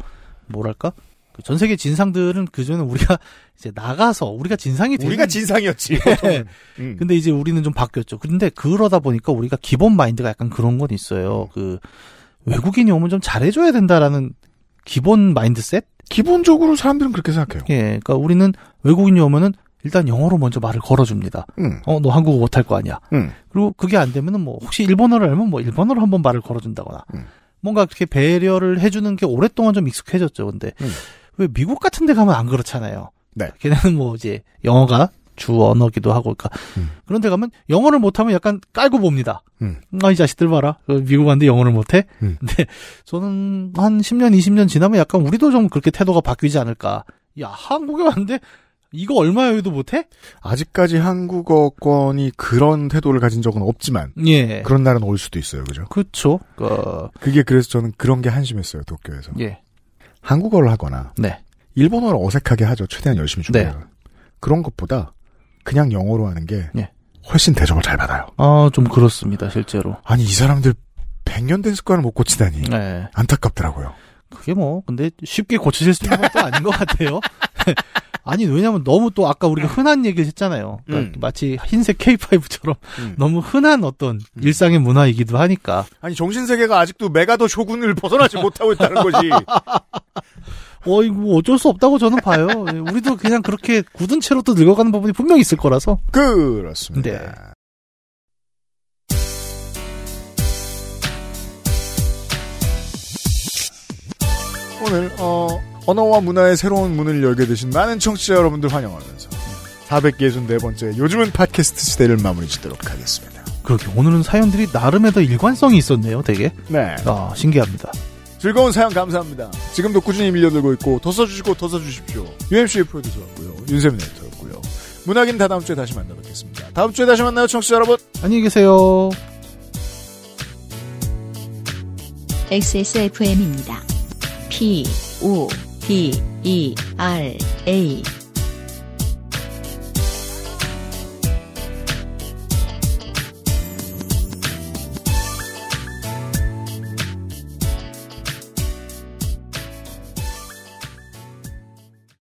뭐랄까? 그 전 세계 진상들은 그전에 우리가 이제 나가서, 우리가 진상이 되는. 우리가 진상이었지. 보통은. 음. 근데 이제 우리는 좀 바뀌었죠. 근데 그러다 보니까 우리가 기본 마인드가 약간 그런 건 있어요. 그, 외국인이 오면 좀 잘해줘야 된다라는 기본 마인드셋? 기본적으로 사람들은 그렇게 생각해요. 예, 그러니까 우리는 외국인이 오면은 일단 영어로 먼저 말을 걸어줍니다. 음. 어, 너 한국어 못할 거 아니야. 음. 그리고 그게 안 되면은 뭐 혹시 일본어를 알면 뭐 일본어로 한번 말을 걸어준다거나 음. 뭔가 그렇게 배려를 해주는 게 오랫동안 좀 익숙해졌죠. 근데 음. 왜 미국 같은 데 가면 안 그렇잖아요. 네. 걔네는 뭐 이제 영어가 주 언어기도 하고 그러니까 음. 그런 데 가면 영어를 못하면 약간 깔고 봅니다. 음. 아, 이 자식들 봐라. 그 미국 왔는데 영어를 못해? 음. 근데 저는 한 10년, 20년 지나면 약간 우리도 좀 그렇게 태도가 바뀌지 않을까. 야, 한국에 왔는데 이거 얼마여도 못해? 아직까지 한국어권이 그런 태도를 가진 적은 없지만 예. 그런 날은 올 수도 있어요. 그죠? 그렇죠. 그, 그게 그래서 저는 그런 게 한심했어요. 도쿄에서. 예. 한국어를 하거나 네. 일본어를 어색하게 하죠. 최대한 열심히 네. 준비해요. 그런 것보다 그냥 영어로 하는 게 예. 훨씬 대접을 잘 받아요. 아, 좀 그렇습니다, 실제로. 아니 이 사람들 100년 된 습관을 못 고치다니 네. 안타깝더라고요. 그게 뭐, 근데 쉽게 고쳐질 수 있는 것도 아닌 것 같아요. 아니, 왜냐면 너무 또 아까 우리가 흔한 얘기를 했잖아요. 그러니까 음. 마치 흰색 K5처럼 음. 너무 흔한 어떤 일상의 문화이기도 하니까. 아니 정신 세계가 아직도 메가더 쇼군을 벗어나지 못하고 있다는 거지. 어, 이거 뭐 어쩔 수 없다고 저는 봐요. 예, 우리도 그냥 그렇게 굳은 채로 또 늙어가는 부분이 분명히 있을 거라서. 그렇습니다. 네. 오늘 어, 언어와 문화의 새로운 문을 열게 되신 많은 청취자 여러분들 환영하면서 464번째 요즘은 팟캐스트 시대를 마무리 짓도록 하겠습니다. 그러게, 오늘은 사연들이 나름의 더 일관성이 있었네요, 되게. 네. 아, 신기합니다. 즐거운 사연 감사합니다. 지금도 꾸준히 밀려들고 있고 더 써주시고 더 써주십시오. UMC의 프로듀서였고요. 윤세민 에디터였고요. 문학인 다 다음 주에 다시 만나 뵙겠습니다. 다음 주에 다시 만나요 청취자 여러분. 안녕히 계세요. XSFM입니다. P, O, D, E, R, A.